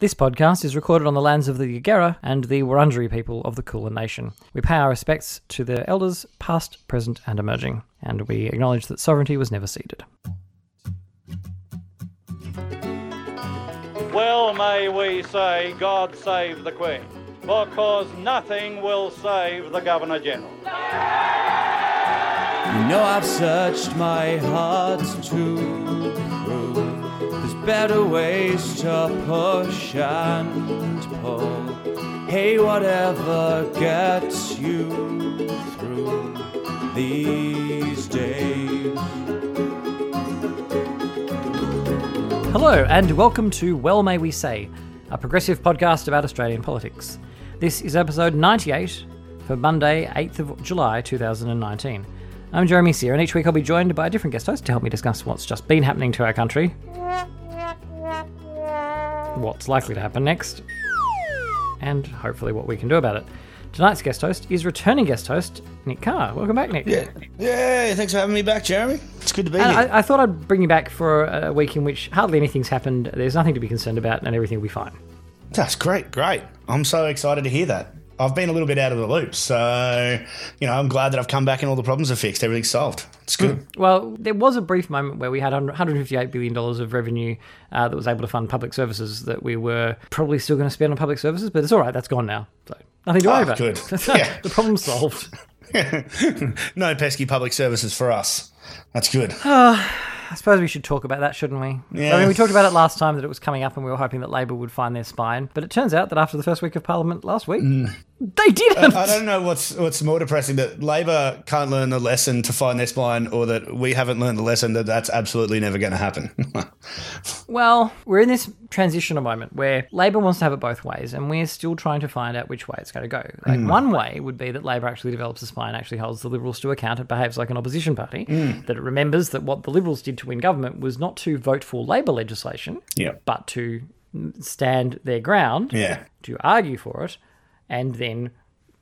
This podcast is recorded on the lands of the Yagera and the Wurundjeri people of the Kulin Nation. We pay our respects to their elders, past, present, and emerging, and we acknowledge that sovereignty was never ceded. Well, may we say, God save the Queen, because nothing will save the Governor General. You know I've searched my heart to prove there's better ways to push and pull. Hey, whatever gets you through these days. Hello, and welcome to Well May We Say, a progressive podcast about Australian politics. This is episode 98 for Monday, 8th of July 2019. I'm Jeremy Sear, and each week I'll be joined by a different guest host to help me discuss what's just been happening to our country, what's likely to happen next, and hopefully what we can do about it. Tonight's guest host is returning guest host Nick Carr. Welcome back, Nick. Yeah, yeah. Thanks for having me back, Jeremy. It's good to be And here. I, I thought I'd bring you back for a week in which hardly anything's happened. There's nothing to be concerned about, and everything will be fine. That's great, great. I'm so excited to hear that. I've been a little bit out of the loop, so you know I'm glad that I've come back and all the problems are fixed. Everything's solved. It's good. Hmm. Well, there was a brief moment where we had 158 billion dollars of revenue uh, that was able to fund public services that we were probably still going to spend on public services, but it's all right. That's gone now, so nothing to worry Oh, about. good. Yeah. the problem's solved. no pesky public services for us. That's good. Ah. I suppose we should talk about that, shouldn't we? Yeah. I mean, we talked about it last time that it was coming up, and we were hoping that Labor would find their spine. But it turns out that after the first week of Parliament last week, Mm. they didn't. I don't know what's what's more depressing that Labor can't learn the lesson to find their spine, or that we haven't learned the lesson that that's absolutely never going to happen. Well, we're in this transitional moment where Labor wants to have it both ways, and we're still trying to find out which way it's going to go. Like one way would be that Labor actually develops a spine, actually holds the Liberals to account, and behaves like an opposition party. That it remembers that what the Liberals did to win government was not to vote for Labor legislation, yeah, but to stand their ground, yeah, to argue for it, and then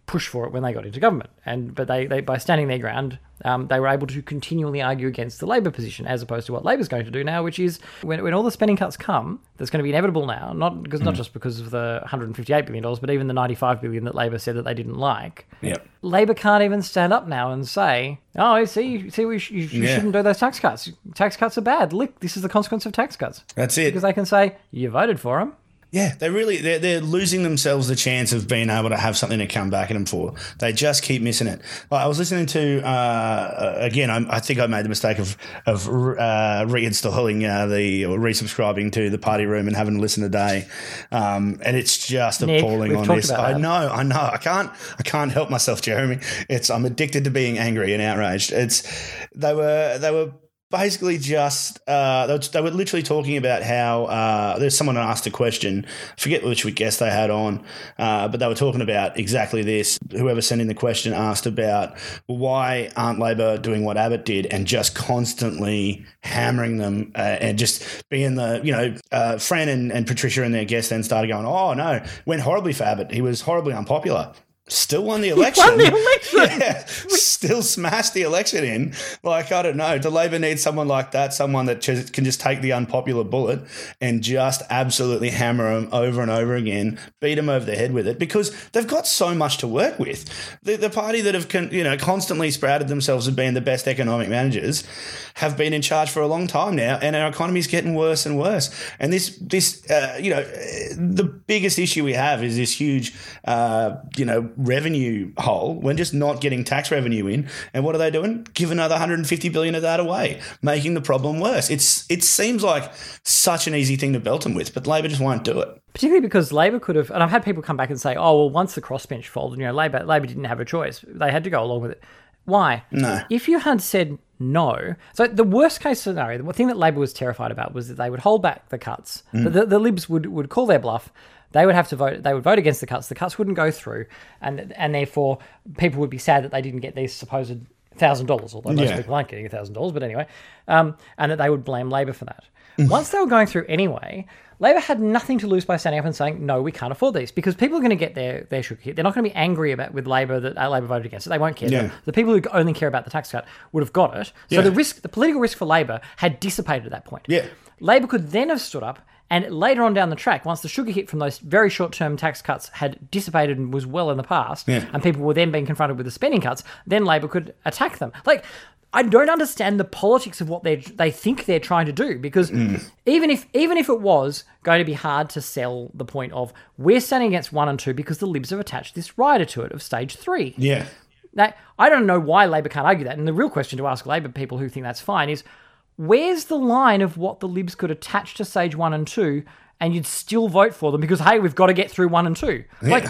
push for it when they got into government. And but they, they by standing their ground, um, they were able to continually argue against the Labor position, as opposed to what Labor's going to do now, which is when, when all the spending cuts come, that's going to be inevitable now. Not because not just because of the 158 billion dollars, but even the 95 billion that Labor said that they didn't like. yeah. Labor can't even stand up now and say, "Oh, see, see, we sh- you, you Yeah. shouldn't do those tax cuts. Tax cuts are bad. Look, this is the consequence of tax cuts." That's it. Because they can say, "You voted for them." Yeah, they really they're, they're losing themselves the chance of being able to have something to come back at them for. They just keep missing it. Like, I was listening to uh, again. I, I think I made the mistake of of uh, reinstalling uh, the or resubscribing to the party room and having to listen today, um, and it's just Nick, appalling on this. I know, I know. I can't I can't help myself, Jeremy. It's I'm addicted to being angry and outraged. It's they were they were basically just uh, they, were, they were literally talking about how uh, there's someone asked a question. I forget which guest they had on uh, but they were talking about exactly this. Whoever sent in the question asked about why aren't Labor doing what Abbott did and just constantly hammering them uh, and just being the you know uh, Fran and, and Patricia and their guest then started going oh no went horribly for Abbott. He was horribly unpopular Still won the election. won the election! Yeah, still smashed the election in. Like, I don't know. Do Labor need someone like that? Someone that just, can just take the unpopular bullet and just absolutely hammer them over and over again, beat them over the head with it because they've got so much to work with. The, the party that have con, you know constantly sprouted themselves as being the best economic managers have been in charge for a long time now, and our economy's getting worse and worse. And this this uh, you know the biggest issue we have is this huge uh, you know revenue hole. We're just not getting tax revenue in, and what are they doing? Give another 150 billion of that away, making the problem worse. It's it seems like such an easy thing to belt them with, but Labor just won't do it. particularly because Labor could have, and I've had people come back and say, "Oh, well, once the crossbench folded, you know, Labor Labor didn't have a choice; they had to go along with it." Why? No. If you had said no, so the worst case scenario, the thing that Labor was terrified about was that they would hold back the cuts. Mm. The, the, the Libs would would call their bluff. They would have to vote. They would vote against the cuts. The cuts wouldn't go through, and and therefore people would be sad that they didn't get these supposed thousand dollars. Although most Yeah. people aren't getting thousand dollars, but anyway, um, and that they would blame Labor for that. Once they were going through anyway, Labor had nothing to lose by standing up and saying, no, we can't afford these because people are going to get their, their shook hit. They're not going to be angry about with Labor that uh, Labor voted against it. They won't care. Yeah. The, the people who only care about the tax cut would have got it. So Yeah. the risk, the political risk for Labor had dissipated at that point. Yeah. Labor could then have stood up And later on down the track, once the sugar hit from those very short term tax cuts had dissipated and was well in the past, and people were then being confronted with the spending cuts, then Labor could attack them. Like, I don't understand the politics of what they they think they're trying to do because mm. even if even if it was going to be hard to sell the point of we're standing against one and two because the Libs have attached this rider to it of stage three. Yeah. Now, I don't know why Labor can't argue that. And the real question to ask Labor people who think that's fine is where's the line of what the Libs could attach to stage one and two and you'd still vote for them because, hey, we've got to get through one and two? Like,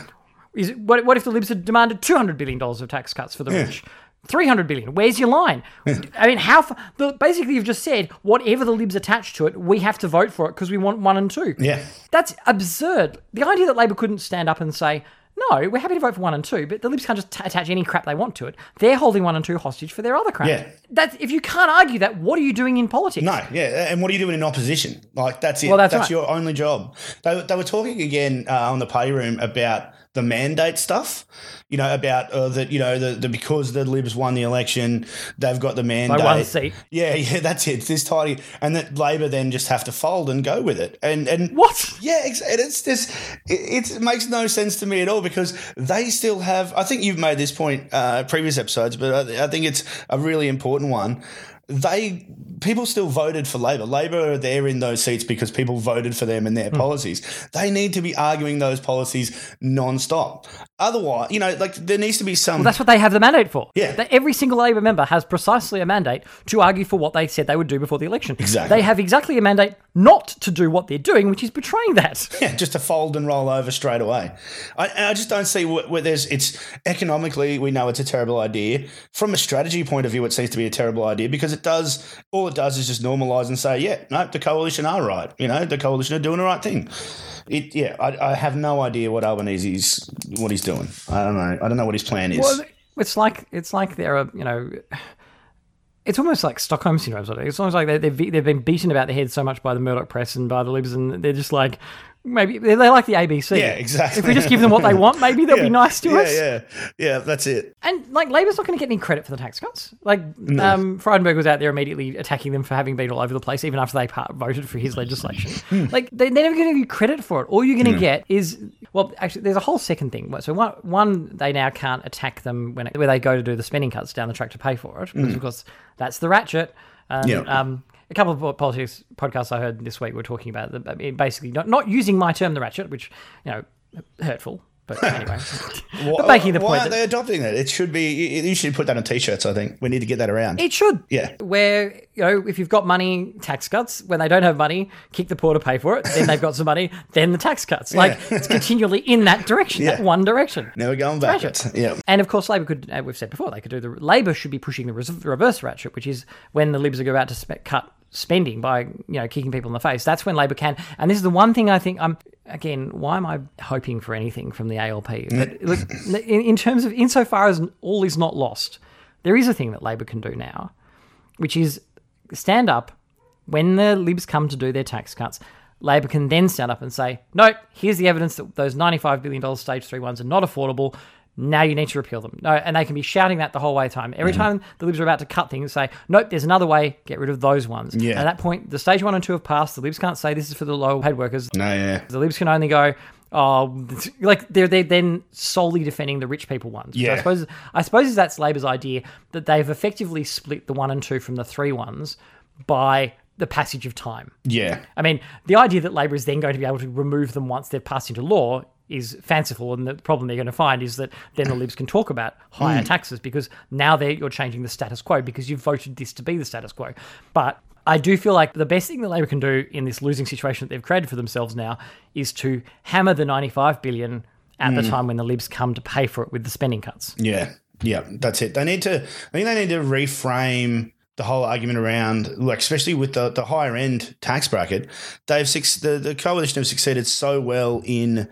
is it, what, what if the Libs had demanded $200 billion of tax cuts for the rich? 300 billion. Where's your line? I mean, how the, basically you've just said whatever the libs attach to it, we have to vote for it because we want one and two. Yeah. That's absurd. The idea that Labor couldn't stand up and say, no, we're happy to vote for one and two, but the Libs can't just t- attach any crap they want to it. They're holding one and two hostage for their other crap. Yeah. That's if you can't argue that, what are you doing in politics? No, yeah, and what are you doing in opposition? Like that's it. Well, that's that's right. your only job. They, they were talking again uh, on the party room about the mandate stuff. You know about uh, that. You know the, the because the Libs won the election, they've got the mandate. one seat. Yeah, yeah, that's it. It's this tidy, and that Labor then just have to fold and go with it. And and What? Yeah, and it's just it, it makes no sense to me at all because they still have. I think you've made this point uh, previous episodes, but I, I think it's a really important one. They people still voted for Labor. Labor are there in those seats because people voted for them and their Hmm. policies. They need to be arguing those policies non-stop. Otherwise, you know, like there needs to be some. Well, that's what they have the mandate for. Yeah. That every single Labor member has precisely a mandate to argue for what they said they would do before the election. Exactly. They have exactly a mandate not to do what they're doing, which is betraying that. Yeah, just to fold and roll over straight away. I, I just don't see where, where there's. It's economically, we know it's a terrible idea. From a strategy point of view, it seems to be a terrible idea because it does. All it does is just normalise and say, yeah, no, the coalition are right. You know, the coalition are doing the right thing. It, yeah, I, I have no idea what Albanese's what he's doing. I don't know. I don't know what his plan is. Well, it's like it's like they're you know, it's almost like Stockholm syndrome. Sort of. It's almost like they, they've they've been beaten about the head so much by the Murdoch press and by the Libs, and they're just like maybe they're, they're like the ABC. yeah, exactly. If we just give them what they want, maybe they'll yeah, be nice to yeah, us. Yeah, yeah, that's it. And like Labor's not going to get any credit for the tax cuts. Like um, Frydenberg was out there immediately attacking them for having been all over the place, even after they part- voted for his legislation. Hmm. like they, they're never going to give you credit for it. All you're going to get is well, actually, there's a whole second thing. So one, one they now can't attack them when where they go to do the spending cuts down the track to pay for it, because of course that's the ratchet. And. Yeah. um, a couple of politics podcasts I heard this week were talking about the, I mean, basically not, not using my term, the ratchet, which you know, hurtful. But anyway, but making the Why point aren't they adopting that? It should be. you- You should put that on t-shirts. I think we need to get that around. It should. Yeah. Where, you know, if you've got money, tax cuts. When they don't have money, kick the poor to pay for it. Then they've got some money, then the tax cuts. Like, it's continually in that direction, that one direction. Now we're going backwards. Yeah. And of course, Labor could, uh, we've said before, they could do the, Labor should be pushing the reverse ratchet, which is when the Libs are about to cut spending by, you know, kicking people in the face. That's when Labor can. And this is the one thing I think, um, again, why am I hoping for anything from the ALP? But look, in, in terms of, insofar as all is not lost, there is a thing that Labor can do now, which is stand up when the Libs come to do their tax cuts. Labor can then stand up and say, no, here's the evidence that those $95 billion stage three ones are not affordable. Now you need to repeal them. No, and they can be shouting that the whole way time. Every mm. time the Libs are about to cut things, say, nope, there's another way, get rid of those ones. Yeah. At that point, the stage one and two have passed. The Libs can't say this is for the low paid workers. No, yeah. The Libs can only go, oh, like they're they're then solely defending the rich people ones. Yeah. I suppose I suppose that's Labor's idea that they've effectively split the one and two from the three ones by the passage of time. Yeah. I mean, the idea that Labor is then going to be able to remove them once they've passed into law is fanciful, and the problem they're going to find is that then the Libs can talk about higher hmm. taxes because now they're you're changing the status quo because you've voted this to be the status quo. But I do feel like the best thing that Labor can do in this losing situation that they've created for themselves now is to hammer the 95 billion at the hmm. time when the Libs come to pay for it with the spending cuts. Yeah, yeah, that's it. They need to. I think they need to reframe the whole argument around, like, especially with the, the higher end tax bracket. They've the the coalition have succeeded so well in.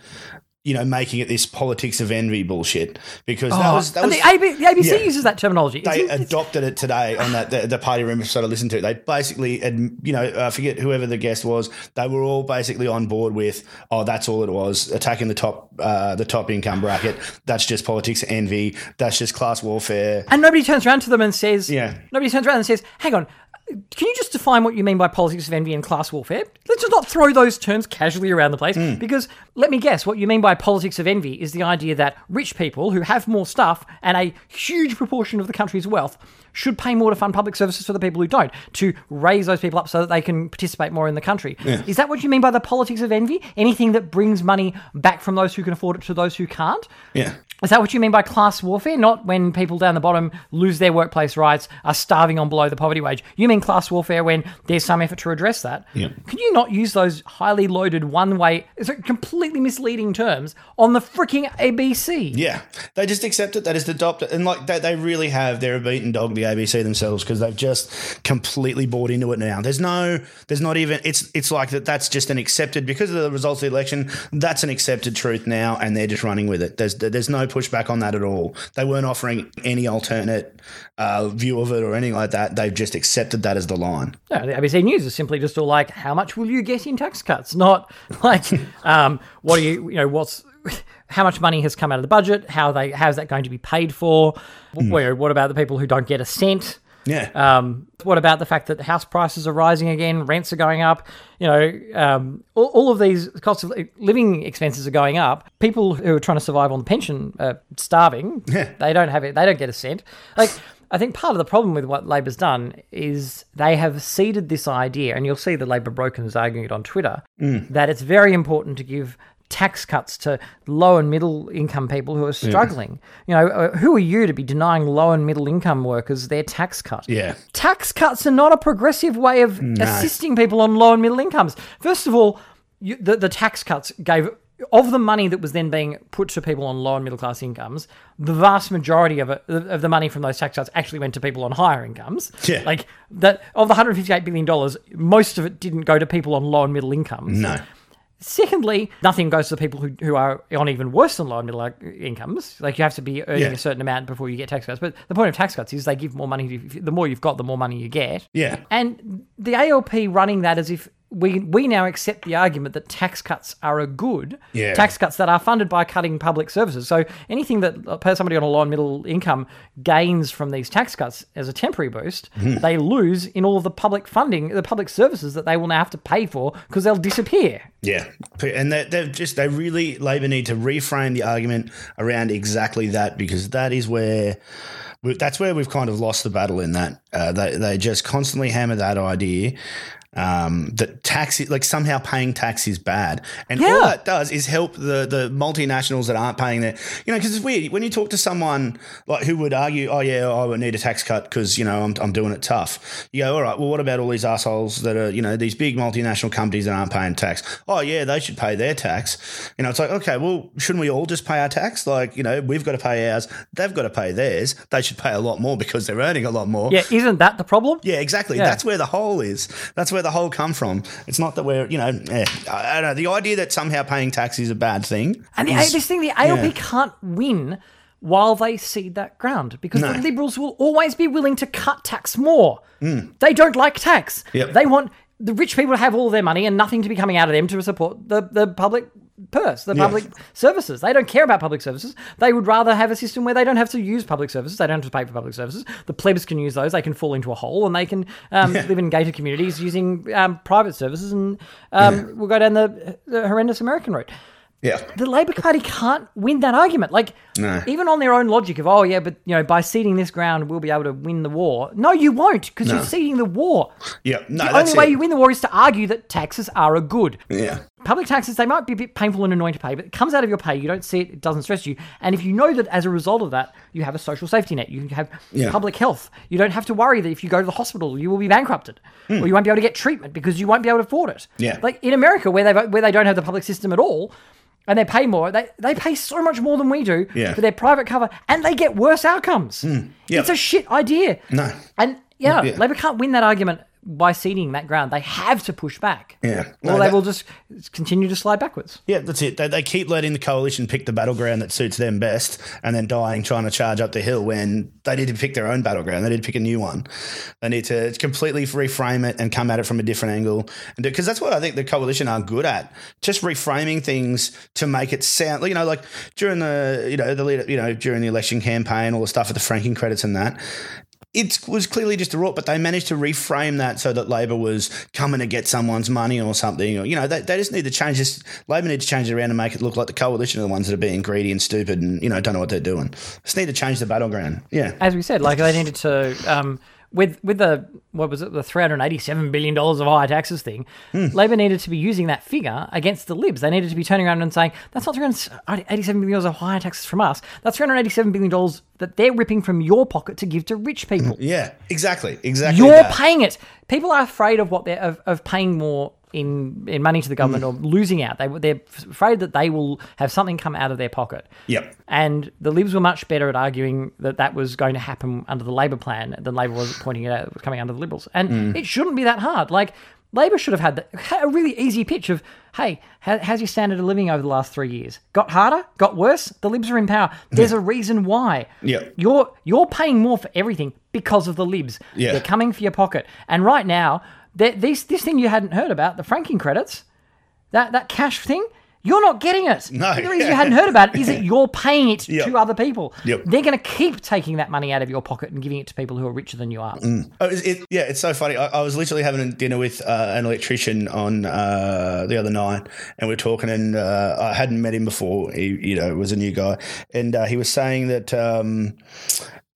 You know, making it this politics of envy bullshit because that was that and was the, AB, the ABC yeah. uses that terminology. they It's- adopted it today on that the, the party room episode I listened to. They basically, ad- you know, I forget whoever the guest was. They were all basically on board with, oh, that's all it was, attacking the top, uh, the top income bracket. That's just politics, envy. That's just class warfare. And nobody turns around to them and says, Yeah. Nobody turns around and says, hang on, can you just define what you mean by politics of envy and class warfare? Let's just not throw those terms casually around the place hmm. because let me guess, what you mean by politics of envy is the idea that rich people who have more stuff and a huge proportion of the country's wealth should pay more to fund public services for the people who don't, to raise those people up so that they can participate more in the country. Is that what you mean by the politics of envy? Anything that brings money back from those who can afford it to those who can't? Yeah. Is that what you mean by class warfare? Not when people down the bottom lose their workplace rights, are starving on below the poverty wage. You mean class warfare when there's some effort to address that? Yeah. Can you not use those highly loaded one way, completely misleading terms on the freaking ABC? Yeah, they just accept it. They just adopt it, and like they, they really have. They're a beaten dog, the ABC themselves, because they've just completely bought into it now. There's no, there's not even. It's it's like that. That's just an accepted because of the results of the election. That's an accepted truth now, and they're just running with it. There's there's no pushback on that at all. They weren't offering any alternate uh, view of it or anything like that. They've just accepted that as the line. No, the ABC News is simply just all like, how much will you get in tax cuts? Not like, um, what do you, you know, what's, how much money has come out of the budget? How they, how's that going to be paid for? Where, what about the people who don't get a cent? Yeah. Um, what about the fact that house prices are rising again, rents are going up? You know, um, all, all of these costs of living expenses are going up. People who are trying to survive on the pension are starving. Yeah. They don't have it. They don't get a cent. Like. I think part of the problem with what Labor's done is they have seeded this idea, and you'll see the Labor brokers arguing it on Twitter, that it's very important to give tax cuts to low and middle income people who are struggling. You know, uh, who are you to be denying low and middle income workers their tax cut? Yeah. Tax cuts are not a progressive way of assisting people on low and middle incomes. First of all, you, the, the tax cuts gave of the money that was then being put to people on low and middle class incomes, the vast majority of it of the money from those tax cuts actually went to people on higher incomes. Yeah. Like that of the 158 billion dollars, most of it didn't go to people on low and middle incomes. No. Secondly, nothing goes to the people who, who are on even worse than low and middle incomes. Like you have to be earning Yeah. a certain amount before you get tax cuts. But the point of tax cuts is they give more money. To, the more you've got, the more money you get. Yeah. And the ALP running that as if we we now accept the argument that tax cuts are a good. Yeah. Tax cuts that are funded by cutting public services. So anything that somebody on a low and middle income gains from these tax cuts as a temporary boost, Hmm. they lose in all of the public funding, the public services that they will now have to pay for because they'll disappear. Yeah, and they, they've just they really Labor need to reframe the argument around exactly that because that is where that's where we've kind of lost the battle in that uh, they they just constantly hammer that idea. Um, that tax, like somehow paying tax is bad, and all Yeah. that does is help the the multinationals that aren't paying their, you know, because it's weird when you talk to someone like who would argue, oh yeah, I would need a tax cut because you know I'm, I'm doing it tough. You go, all right, well, what about all these assholes that are, you know, these big multinational companies that aren't paying tax? Oh yeah, they should pay their tax. You know, it's like, okay, well, shouldn't we all just pay our tax? Like, you know, we've got to pay ours, they've got to pay theirs. They should pay a lot more because they're earning a lot more. Yeah, isn't that the problem? Yeah, exactly. Yeah. That's where the hole is. That's where the whole come from. It's not that we're, you know, eh, I I don't know. The idea that somehow paying tax is a bad thing. And the, is- this thing, the ALP yeah. can't win while they cede that ground because No. the Liberals will always be willing to cut tax more. They don't like tax. Yep. They want the rich people to have all their money and nothing to be coming out of them to support the, the public purse, the public services. They don't care about public services. They would rather have a system where they don't have to use public services. They don't have to pay for public services. The plebs can use those. They can fall into a hole and they can um, live in gated communities using um, private services and um, we'll go down the, the horrendous American route Yeah. the Labor Party can't win that argument. Like, No. even on their own logic of, oh, yeah, but, you know, by ceding this ground, we'll be able to win the war. No, you won't, because you're ceding the war. Yeah. No, the only way it. you win the war is to argue that taxes are a good. Yeah. Public taxes, they might be a bit painful and annoying to pay, but it comes out of your pay. You don't see it, it doesn't stress you. And if you know that as a result of that, you have a social safety net, you have Yeah. public health, you don't have to worry that if you go to the hospital, you will be bankrupted hmm. or you won't be able to get treatment because you won't be able to afford it. Yeah. Like in America, where they where they don't have the public system at all, and they pay more, they, they pay so much more than we do Yeah. For their private cover, and they get worse outcomes. Hmm. Yeah. It's a shit idea. No. And yeah, Yeah. Labor can't win that argument by ceding that ground. They have to push back. Yeah. Or No, they that- will just continue to slide backwards. Yeah, that's it. They, they keep letting the coalition pick the battleground that suits them best and then dying trying to charge up the hill when they need to pick their own battleground. They need to pick a new one. They need to completely reframe it and come at it from a different angle. And Because that's what I think the coalition are good at. Just reframing things to make it sound, you know, like during the, you know, the you know, during the election campaign, all the stuff with the franking credits and that. It was clearly just a rot, but they managed to reframe that so that Labor was coming to get someone's money or something. Or, you know, they, they just need to change this. Labor need to change it around and make it look like the coalition are the ones that are being greedy and stupid and, you know, don't know what they're doing. Just need to change the battleground. Yeah. as we said, like they needed to um, with with the what was it the three hundred eighty seven billion dollars of higher taxes thing. Hmm. Labor needed to be using that figure against the Libs. They needed to be turning around and saying that's not three hundred eighty seven billion dollars of higher taxes from us. That's three hundred eighty seven billion dollars that they're ripping from your pocket to give to rich people. Yeah, exactly. Exactly. You're that. paying it. People are afraid of what they're of, of paying more in in money to the government Mm. or losing out. They they're afraid that they will have something come out of their pocket. Yep. And the Libs were much better at arguing that that was going to happen under the Labor plan than Labor was pointing it out it was coming under the Liberals. And Mm. it shouldn't be that hard. Like Labor should have had the, a really easy pitch of, hey, how, how's your standard of living over the last three years? Got harder? Got worse? The Libs are in power. There's a reason why. Yep. You're you're paying more for everything because of the Libs. Yeah. They're coming for your pocket. And right now, th- this this thing you hadn't heard about, the franking credits, that that cash thing, you're not getting it. No. The reason you hadn't heard about it is that you're paying it Yep. to other people. Yep. They're going to keep taking that money out of your pocket and giving it to people who are richer than you are. Oh, it, it, yeah, it's so funny. I, I was literally having a dinner with uh, an electrician on uh, the other night, and we are talking, and uh, I hadn't met him before. He, you know, was a new guy, and uh, he was saying that. Um,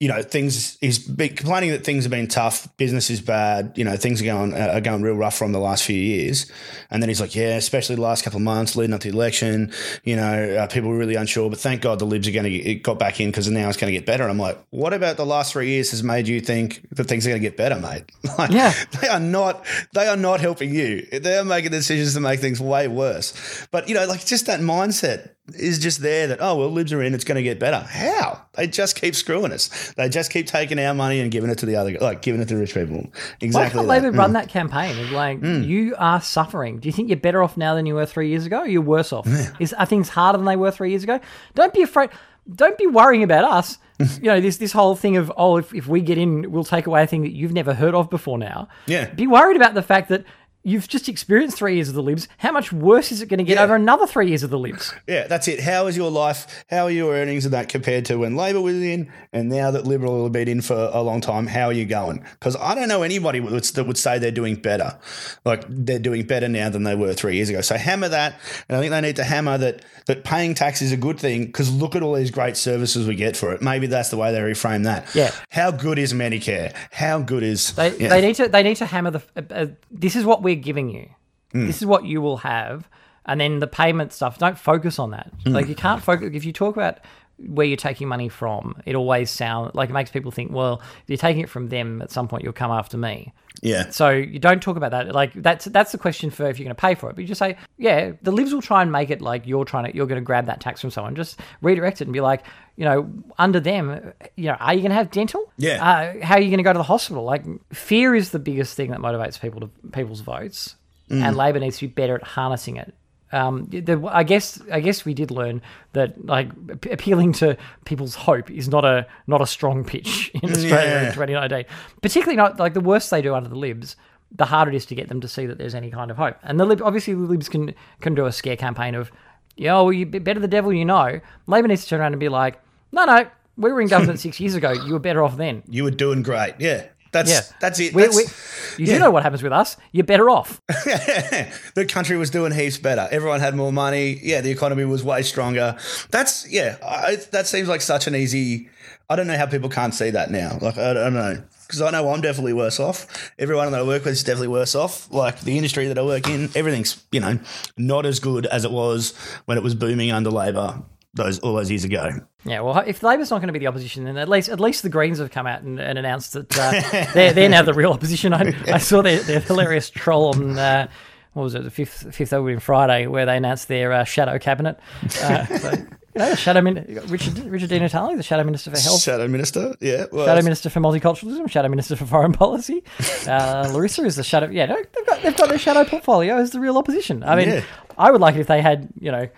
you know, things he's been complaining that things have been tough, business is bad. You know, things are going uh, are going real rough from the last few years, and then he's like, yeah, especially the last couple of months leading up to the election. You know, uh, people were really unsure, but thank God the Libs are going to get got back in because now it's going to get better. And I'm like, what about the last three years has made you think that things are going to get better, mate? Like, Yeah. they are not. They are not helping you. They are making decisions to make things way worse. But you know, like just that mindset is just there that oh well, libs are in. It's going to get better. How? They just keep screwing us. They just keep taking our money and giving it to the other, like giving it to rich people. Exactly. Why can't. Labor run mm. that campaign? Of like, mm. you are suffering. Do you think you're better off now than you were three years ago? Or you're worse off. Is are things harder than they were three years ago? Don't be afraid. Don't be worrying about us. you know this this whole thing of oh, if, if we get in, we'll take away a thing that you've never heard of before. Now, Yeah. Be worried about the fact that. You've just experienced three years of the Libs. How much worse is it going to get Yeah. over another three years of the Libs? Yeah, that's it. How is your life? How are your earnings and that compared to when Labor was in, and now that Liberal have been in for a long time? How are you going? Because I don't know anybody that would, say they're doing better. Like they're doing better now than they were three years ago. So hammer that, and I think they need to hammer that that paying tax is a good thing because look at all these great services we get for it. Maybe that's the way they reframe that. Yeah. How good is Medicare? How good is They, yeah. they need to they need to hammer the. Uh, uh, this is what we're giving you. Hmm. This is what you will have, and then the payment stuff. Don't focus on that. Hmm. Like you can't focus if you talk about where you're taking money from. It always sound like it makes people think, well, if you're taking it from them, at some point you'll come after me. yeah. So you don't talk about that. Like that's that's the question for if you're going to pay for it. But you just say, yeah, the libs will try and make it like you're trying to you're going to grab that tax from someone. Just redirect it and be like, you know, under them, you know, are you going to have dental? Yeah. Uh, how are you going to go to the hospital? Like fear is the biggest thing that motivates people to people's votes, and Labor needs to be better at harnessing it. Um, the, I guess I guess we did learn that like ap- appealing to people's hope is not a not a strong pitch in Australia Yeah. in 2019. Particularly not like the worse they do under the Libs, the harder it is to get them to see that there's any kind of hope. And the Lib, obviously the Libs can can do a scare campaign of, yeah, well, you be- better the devil you know. Labor needs to turn around and be like, no, no, we were in government six years ago. You were better off then. You were doing great. Yeah. That's Yeah, that's it. We, That's- we, you yeah. do know what happens with us. You're better off. the country was doing heaps better. Everyone had more money. Yeah, the economy was way stronger. That's yeah. I, that seems like such an easy. I don't know how people can't see that now. Like I, I don't know because I know I'm definitely worse off. Everyone that I work with is definitely worse off. Like the industry that I work in, everything's you know not as good as it was when it was booming under Labor those all those years ago. Yeah, well, if Labor's not going to be the opposition, then at least at least the Greens have come out and, and announced that uh, they're, they're now the real opposition. I, I saw their, their hilarious troll on uh, what was it, the fifth fifth Open Friday, where they announced their uh, shadow cabinet. Uh, so, you know, shadow min- Richard Richard Di Natale, the shadow minister for health. Shadow Minister, yeah, well, Shadow Minister for Multiculturalism, Shadow Minister for Foreign Policy. Uh, Larissa is the shadow. Yeah, no, they've got they've got their shadow portfolio as the real opposition. I mean, Yeah. I would like it if they had you know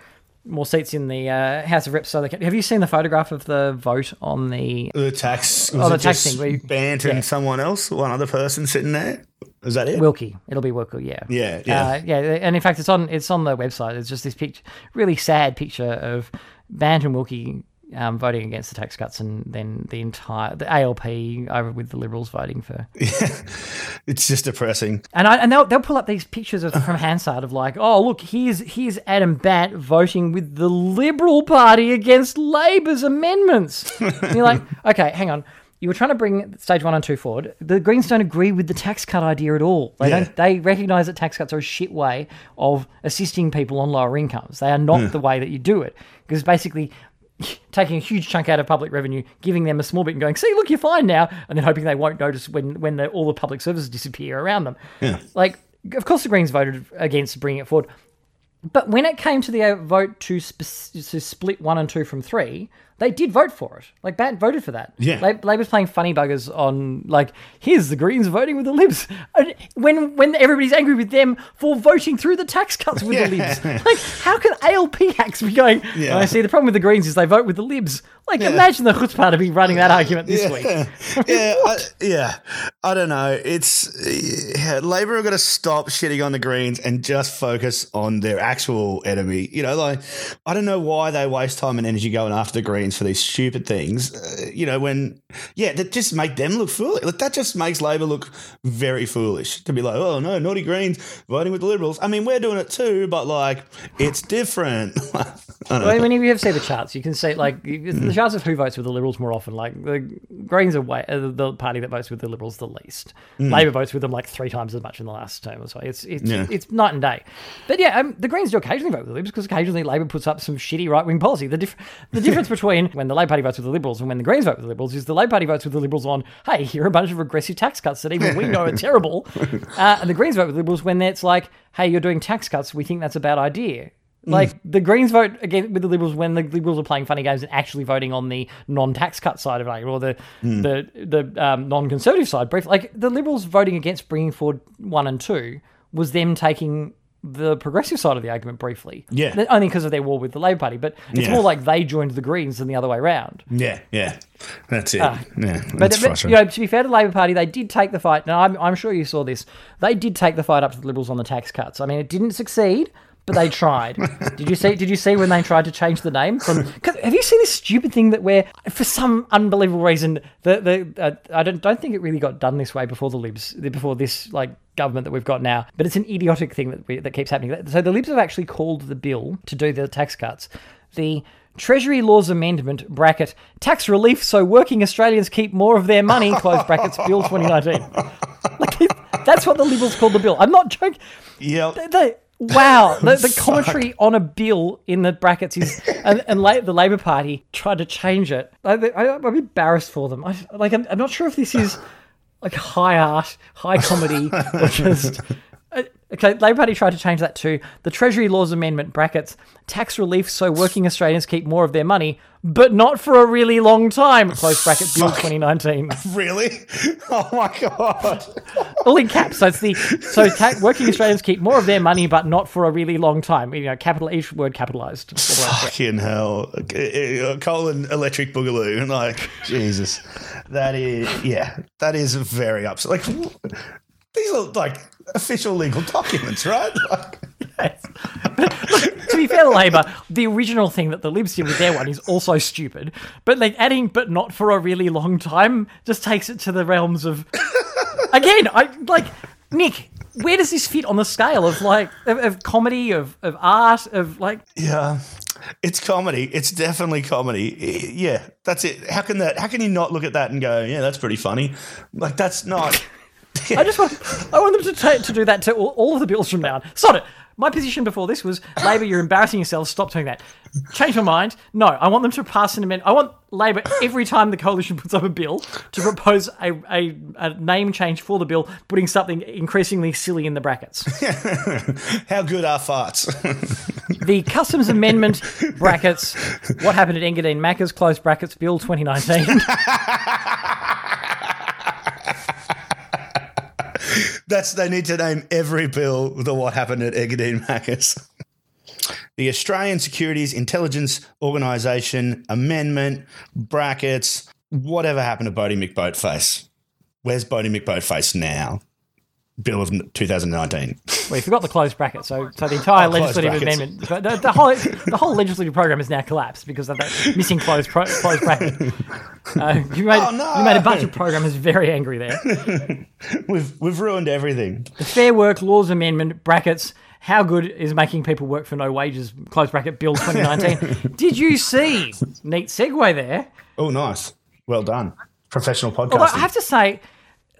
more seats in the uh, House of Reps. So they can, have you seen the photograph of the vote on the? the tax. Oh, Was the it tax thing where Bandt yeah. and someone else, one other person sitting there. Is that it? Wilkie, it'll be Wilkie, yeah, Yeah, yeah. uh, yeah. And in fact, it's on it's on the website. It's just this picture, really sad picture of Bandt and Wilkie um, voting against the tax cuts, and then the entire the ALP over with the Liberals voting for. Yeah, It's just depressing. And I, and they'll, they'll pull up these pictures of, from Hansard of like, oh look, here's here's Adam Bandt voting with the Liberal Party against Labor's amendments. and you're like, okay, hang on. You were trying to bring stage one and two forward. The Greens don't agree with the tax cut idea at all. They Yeah. don't. They recognise that tax cuts are a shit way of assisting people on lower incomes. They are not the way that you do it because basically taking a huge chunk out of public revenue, giving them a small bit, and going, "See, look, you're fine now," and then hoping they won't notice when when the, all the public services disappear around them. Yeah. Like, of course, the Greens voted against bringing it forward, but when it came to the vote to, sp- to split one and two from three, they did vote for it. Like, Bandt voted for that. Yeah. La- Labor's playing funny buggers on, like, here's the Greens voting with the Libs. And when when everybody's angry with them for voting through the tax cuts with the Libs. Like, how can ALP hacks be going, Yeah. Oh, I see the problem with the Greens is they vote with the Libs. Like, imagine the chutzpah to be running that argument this week. yeah, I, yeah. I don't know. It's yeah, Labor are going to stop shitting on the Greens and just focus on their actual enemy. You know, like I don't know why they waste time and energy going after the Greens for these stupid things. Uh, you know, when yeah, that just make them look foolish. Like that just makes Labor look very foolish to be like, oh no, naughty Greens voting with the Liberals. I mean, we're doing it too, but like it's different. I don't know. Well, when you have see the charts, you can see like the charts of who votes with the Liberals more often. Like the Greens are way, uh, the party that votes with the Liberals the least. Labor votes with them like three times as much in the last term or so. It's it's, Yeah. it's night and day. But yeah, um, the Greens do occasionally vote with the Liberals because occasionally Labor puts up some shitty right wing policy. The diff- the difference between when the Labor Party votes with the Liberals and when the Greens vote with the Liberals is the Labor Party votes with the Liberals on hey here are a bunch of regressive tax cuts that even we know are terrible, uh, and the Greens vote with the Liberals when it's like hey you're doing tax cuts we think that's a bad idea. Like the Greens vote again with the Liberals when the Liberals are playing funny games and actually voting on the non-tax cut side of it, or the the the um, non-conservative side. Brief, like the Liberals voting against bringing forward one and two was them taking the progressive side of the argument briefly. Yeah. Only because of their war with the Labor Party, but it's Yeah. more like they joined the Greens than the other way around. yeah, yeah, that's it. Ah. yeah, But, but, you know, to be fair to the Labor Party, they did take the fight. Now, I'm, I'm sure you saw this. They did take the fight up to the Liberals on the tax cuts. I mean, it didn't succeed, but they tried. did you see? Did you see when they tried to change the name from? Have you seen this stupid thing that where, for some unbelievable reason, the the uh, I don't don't think it really got done this way before the Libs before this like government that we've got now. But it's an idiotic thing that we, that keeps happening. So the Libs have actually called the bill to do the tax cuts the Treasury Laws Amendment bracket tax relief so working Australians keep more of their money close brackets Bill 2019. Like, that's what the Liberals called the bill. I'm not joking. Yep. The- the- wow, the, the commentary on a bill in the brackets is, and, and la- the Labor Party tried to change it. I, I, I'm embarrassed for them. I, like, I'm, I'm not sure if this is like high art, high comedy, or just. Okay, Labor Party tried to change that to the Treasury Laws Amendment brackets tax relief so working Australians keep more of their money, but not for a really long time. Close bracket Bill 2019. Really? Oh my god. All in caps. So it's the so ta- working Australians keep more of their money, but not for a really long time. You know, capital each word capitalized. Fucking hell. Colon electric boogaloo. Like, Jesus. That is, yeah, that is very upset. Like, these are like official legal documents, right? Like, to be fair to Labor, the original thing that the Libs did with their one is also stupid. But like adding "but not for a really long time" just takes it to the realms of. Again, I like Nick. Where does this fit on the scale of like of, of comedy, of of art, of like? yeah, it's comedy. It's definitely comedy. Yeah, that's it. How can that? How can you not look at that and go, yeah, that's pretty funny? Like, that's not. I just want I want them to to do that to all, all of the bills from now on. Sod it. My position before this was Labor, you're embarrassing yourselves. Stop doing that. Change my mind. No, I want them to pass an amendment. I want Labor every time the coalition puts up a bill to propose a, a, a name change for the bill, putting something increasingly silly in the brackets. How good are farts? The customs amendment brackets. What happened at Engadine Macca's close brackets bill 2019. That's they need to name every bill the what happened at Engadine Macca's. The Australian Securities Intelligence Organisation Amendment brackets. Whatever happened to Boaty McBoatface? Where's Boaty McBoatface now? Bill of 2019. Well, you forgot the closed bracket. So, so the entire Oh, legislative amendment, the, the whole the whole legislative program is now collapsed because of that missing closed pro, closed bracket. Uh, you made Oh, no. you made a bunch of programmers very angry there. we've we've ruined everything. The Fair Work Laws Amendment brackets. How good is making people work for no wages? Close bracket Bill 2019. Did you see? Neat segue there. Oh, nice. Well done. Professional podcast. I have to say,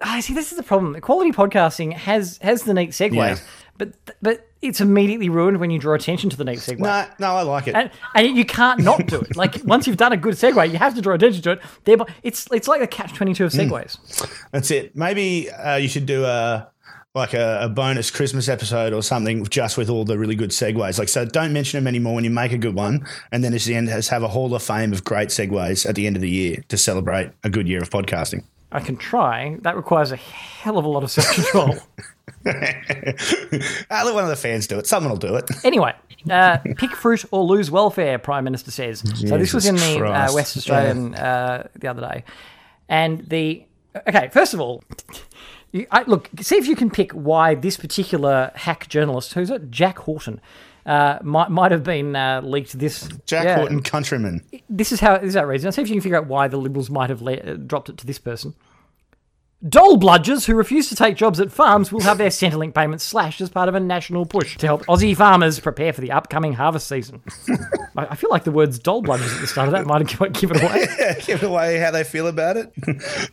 I see this is the problem. Quality podcasting has has the neat segues, Yeah. but but it's immediately ruined when you draw attention to the neat segue. no, no, I like it. And, and you can't not do it. Like once you've done a good segue, you have to draw attention to it. Thereby, it's it's like the catch twenty two of Mm. segues. That's it. Maybe uh, you should do a like a, a bonus Christmas episode or something just with all the really good segues. Like, so don't mention them anymore when you make a good one, and then at the end, just have a Hall of Fame of great segues at the end of the year to celebrate a good year of podcasting. I can try. That requires a hell of a lot of self control. I'll let one of the fans do it. Someone will do it. Anyway, uh, pick fruit or lose welfare, Prime Minister says. so this was in Jesus the uh, West Australian uh, the other day, and the okay. First of all, you, I, look, see if you can pick why this particular hack journalist, who's it, Jack Horton, uh, might might have been uh, leaked this. Jack yeah, Horton, countryman. This is how this is how it. Now see if you can figure out why the Liberals might have le- uh, dropped it to this person. Dole bludgers who refuse to take jobs at farms will have their Centrelink payments slashed as part of a national push to help Aussie farmers prepare for the upcoming harvest season. I I feel like the words dole bludgers at the start of that might have given it away. Give away how they feel about it.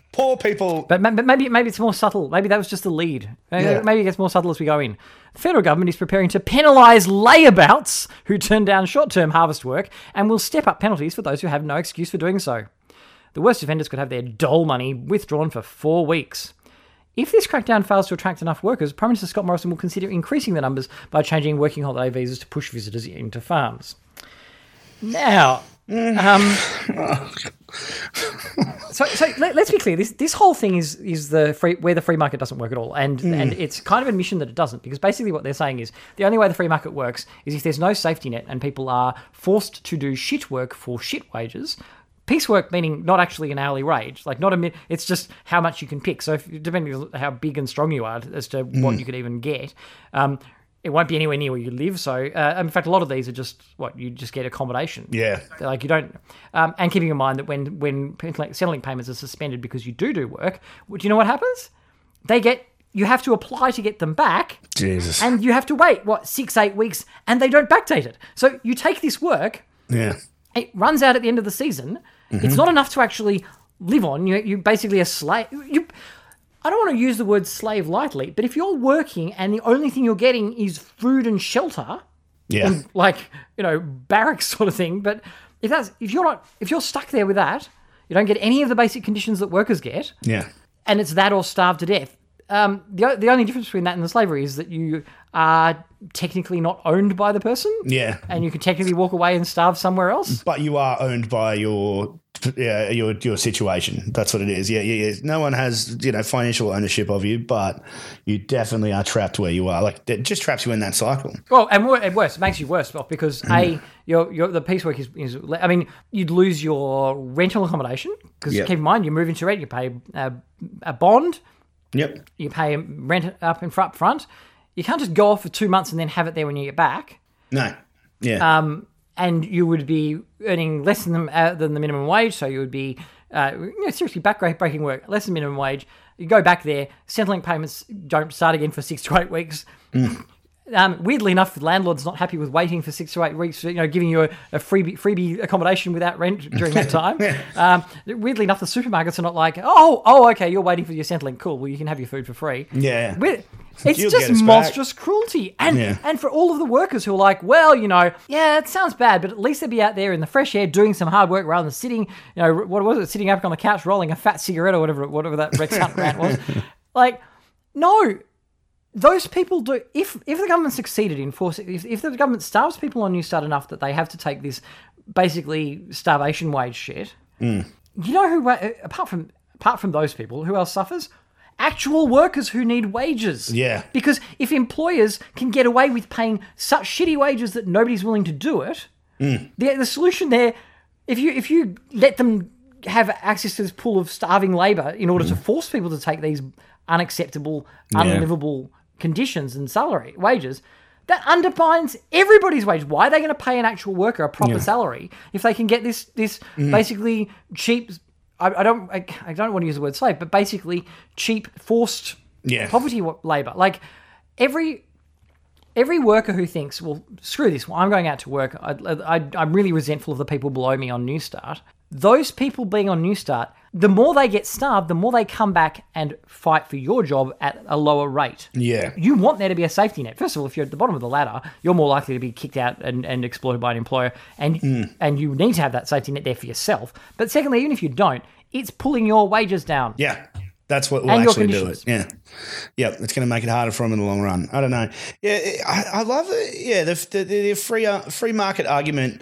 Poor people. But ma- but maybe maybe it's more subtle. Maybe that was just the lead. Maybe, Yeah. maybe it gets more subtle as we go in. The federal government is preparing to penalise layabouts who turn down short-term harvest work and will step up penalties for those who have no excuse for doing so. The worst offenders could have their dole money withdrawn for four weeks. If this crackdown fails to attract enough workers, Prime Minister Scott Morrison will consider increasing the numbers by changing working holiday visas to push visitors into farms. Now, um, so, so let, us be clear. This this whole thing is is the free where the free market doesn't work at all, and and it's kind of an admission that it doesn't because basically what they're saying is the only way the free market works is if there's no safety net and people are forced to do shit work for shit wages. Piecework meaning not actually an hourly wage, like not a mi- it's just how much you can pick. So if, depending on how big and strong you are as to what you could even get, um, it won't be anywhere near where you live. So uh, in fact, a lot of these are just what you just get accommodation. Yeah. Like you don't, um, and keeping in mind that when when Centrelink payments are suspended because you do do work, do you know what happens? They get you have to apply to get them back, Jesus. and you have to wait what six eight weeks, and they don't backdate it. So you take this work, yeah. it runs out at the end of the season. It's not enough to actually live on. You you basically a slave. You, I don't want to use the word slave lightly, but if you're working and the only thing you're getting is food and shelter, Yeah. like you know barracks sort of thing. But if that's if you're not if you're stuck there with that, you don't get any of the basic conditions that workers get, Yeah. and it's that or starve to death. Um, the the only difference between that and the slavery is that you are technically not owned by the person, Yeah. and you can technically walk away and starve somewhere else. But you are owned by your yeah, your your situation. That's what it is. Yeah, yeah, yeah. No one has you know financial ownership of you, but you definitely are trapped where you are. Like it just traps you in that cycle. Well, and wor- and worse, it makes you worse off because mm. a your your the piecework is, is I mean you'd lose your rental accommodation because Yep. keep in mind you move into rent, you pay a, a bond, Yep. you pay rent up in front front. You can't just go off for two months and then have it there when you get back. No. Yeah. Um, and you would be earning less than the, uh, than the minimum wage, so you would be uh, you know, seriously backbreaking work, less than minimum wage. You go back there, Centrelink payments don't start again for six to eight weeks. Um, weirdly enough, the landlord's not happy with waiting for six to eight weeks, you know, giving you a, a freebie, freebie accommodation without rent during that time. um, weirdly enough, the supermarkets are not like, oh, oh, okay, you're waiting for your Centrelink, cool, well, you can have your food for free. Yeah. We're- it's You'll just us back. monstrous cruelty. And Yeah. and for all of the workers who are like, well, you know, yeah, it sounds bad, but at least they'd be out there in the fresh air doing some hard work rather than sitting, you know, what was it, sitting up on the couch rolling a fat cigarette or whatever whatever that Rex Hunt rant was. Like, no, those people do if if the government succeeded in forcing if, if the government starves people on New Start enough that they have to take this basically starvation wage shit mm. you know who wa- apart from apart from those people who else suffers? Actual workers who need wages. Yeah. because if employers can get away with paying such shitty wages that nobody's willing to do it mm. the, the solution there if you if you let them have access to this pool of starving labor in order to mm. force people to take these unacceptable, unlivable conditions and salary wages. That undermines everybody's wage. Why are they going to pay an actual worker a proper salary if they can get this this Mm. basically cheap? I, I don't I, I don't want to use the word slave, but basically cheap forced Yeah. poverty labor. Like every every worker who thinks, well, screw this, well, I'm going out to work. I, I, I'm really resentful of the people below me on New Start. Those people being on Newstart, the more they get starved, the more they come back and fight for your job at a lower rate. Yeah. You want there to be a safety net. First of all, if you're at the bottom of the ladder, you're more likely to be kicked out and, and exploited by an employer, and Hmm. and you need to have that safety net there for yourself. But secondly, even if you don't, it's pulling your wages down. Yeah. That's what will actually do it. Yeah. Yeah. It's going to make it harder for them in the long run. I don't know. Yeah. I, I love it. Yeah. The, the, the free, uh, free market argument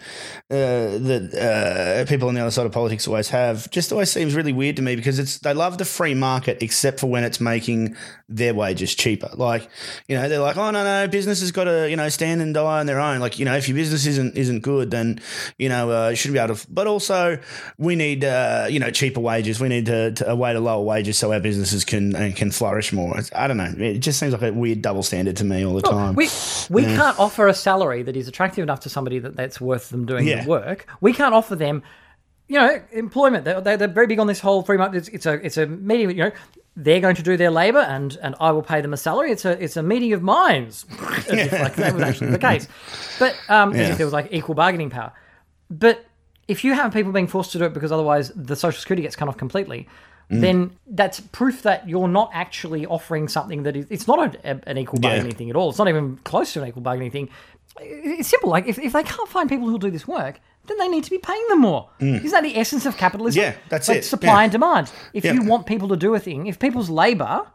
uh, that uh, people on the other side of politics always have just always seems really weird to me because it's they love the free market except for when it's making their wages cheaper. Like, you know, they're like, oh, no, no, business has got to, you know, stand and die on their own. Like, you know, if your business isn't isn't good, then, you know, uh, you should be able to. But also, we need, uh, you know, cheaper wages. We need to, to a way to lower wages so our businesses can uh, can flourish more. I don't know. It just seems like a weird double standard to me all the time. We we can't offer a salary that is attractive enough to somebody that that's worth them doing Yeah. the work. We can't offer them, you know, employment. They're, they're, very big on this whole free market. It's, it's a it's a meeting. You know, they're going to do their labour, and and I will pay them a salary. It's a it's a meeting of minds, as if like that was actually the case. But um, as Yeah. if there was like equal bargaining power. But if you have people being forced to do it because otherwise the social security gets cut off completely, Mm. then that's proof that you're not actually offering something that is. It's not a, a- an equal Yeah. bargaining thing at all. It's not even close to an equal bargaining thing. It's simple. Like if, if they can't find people who'll do this work, then they need to be paying them more. Isn't that the essence of capitalism? Mm. Yeah, that's like it. Supply Yeah. and demand. If Yeah. you want people to do a thing, if people's labour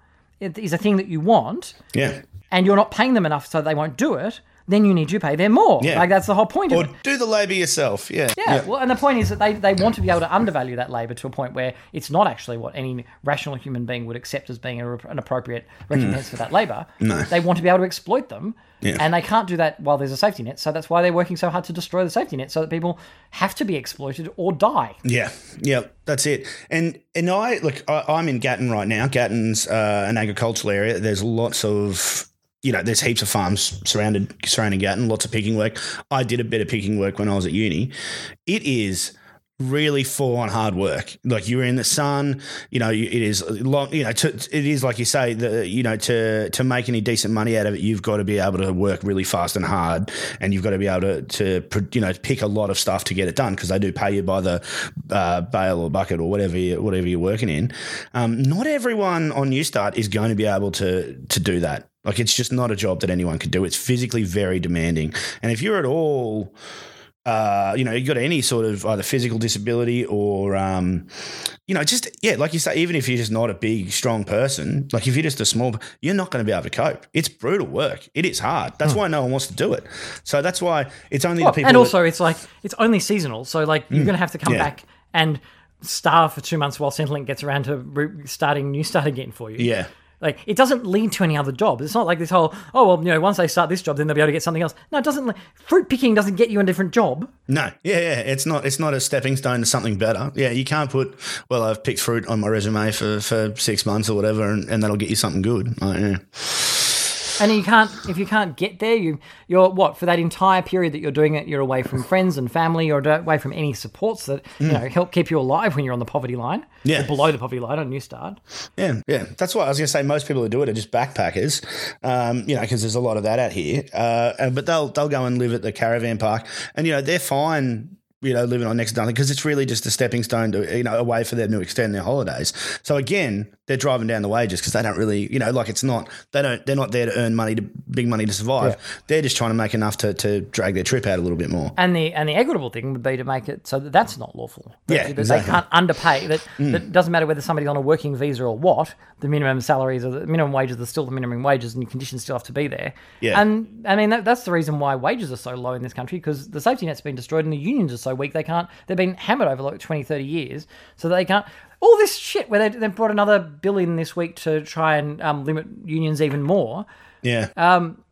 is a thing that you want, yeah. and you're not paying them enough so they won't do it, then you need to pay them more. Yeah. Like that's the whole point Or of it. do the labour yourself. Yeah. Yeah, well, and the point is that they, they want to be able to undervalue that labour to a point where it's not actually what any rational human being would accept as being a, an appropriate recompense for that labour. No. They want to be able to exploit them, Yeah. and they can't do that while there's a safety net. So that's why they're working so hard to destroy the safety net, so that people have to be exploited or die. Yeah, yeah, that's it. And and I look, I, I'm in Gatton right now. Gatton's uh, an agricultural area. There's lots of you know, there's heaps of farms surrounded surrounding Gatton. Lots of picking work. I did a bit of picking work when I was at uni. It is really full on hard work. Like you're in the sun, you know, it is long, you know, to, it is like you say, the, you know, to, to make any decent money out of it, you've got to be able to work really fast and hard and you've got to be able to, to you know, pick a lot of stuff to get it done because they do pay you by the uh, bale or bucket or whatever, you, whatever you're working in. Um, not everyone on Newstart is going to be able to, to do that. Like it's just not a job that anyone can do. It's physically very demanding. And if you're at all, uh, you know, you got any sort of either physical disability or, um, you know, just yeah, like you say, even if you're just not a big, strong person, like if you're just a small, you're not going to be able to cope. It's brutal work. It is hard. That's why no one wants to do it. So that's why it's only Well, the people. and that- also, it's like it's only seasonal, so like you're going to have to come Mm. yeah. back and starve for two months while Centrelink gets around to re- starting Newstart again for you. yeah, Like it doesn't lead to any other job. It's not like this whole oh well you know once they start this job then they'll be able to get something else. No, it doesn't. Fruit picking doesn't get you a different job. no, yeah, yeah. It's not. It's not a stepping stone to something better. Yeah, you can't put. Well, I've picked fruit on my resume for, for six months or whatever, and, and that'll get you something good. Like, yeah. And you can't if you can't get there, you you're what for that entire period that you're doing it, you're away from friends and family, or away from any supports that you know help keep you alive when you're on the poverty line, Mm. Yeah. or below the poverty line on Newstart. Yeah, yeah. That's why I was going to say most people who do it are just backpackers, um, you know, because there's a lot of that out here. Uh, but they'll they'll go and live at the caravan park, and you know they're fine. You know, living on next to nothing because it's really just a stepping stone to you know a way for them to extend their holidays. So again, they're driving down the wages because they don't really you know like it's not they don't they're not there to earn money to big money to survive. They're just trying to make enough to, to drag their trip out a little bit more. And the and the equitable thing would be to make it so that that's not lawful. That, Yeah, that exactly. Mm. they can't underpay. That that doesn't matter whether somebody's on a working visa or what. The minimum salaries or the minimum wages are still the minimum wages, and your conditions still have to be there. Yeah. And I mean that, that's the reason why wages are so low in this country because the safety net's been destroyed and the unions are so weak they can't. They've been hammered over like 20, 30 years, so they can't. All this shit where they they brought another bill in this week to try and um, limit unions even more Yeah, Um,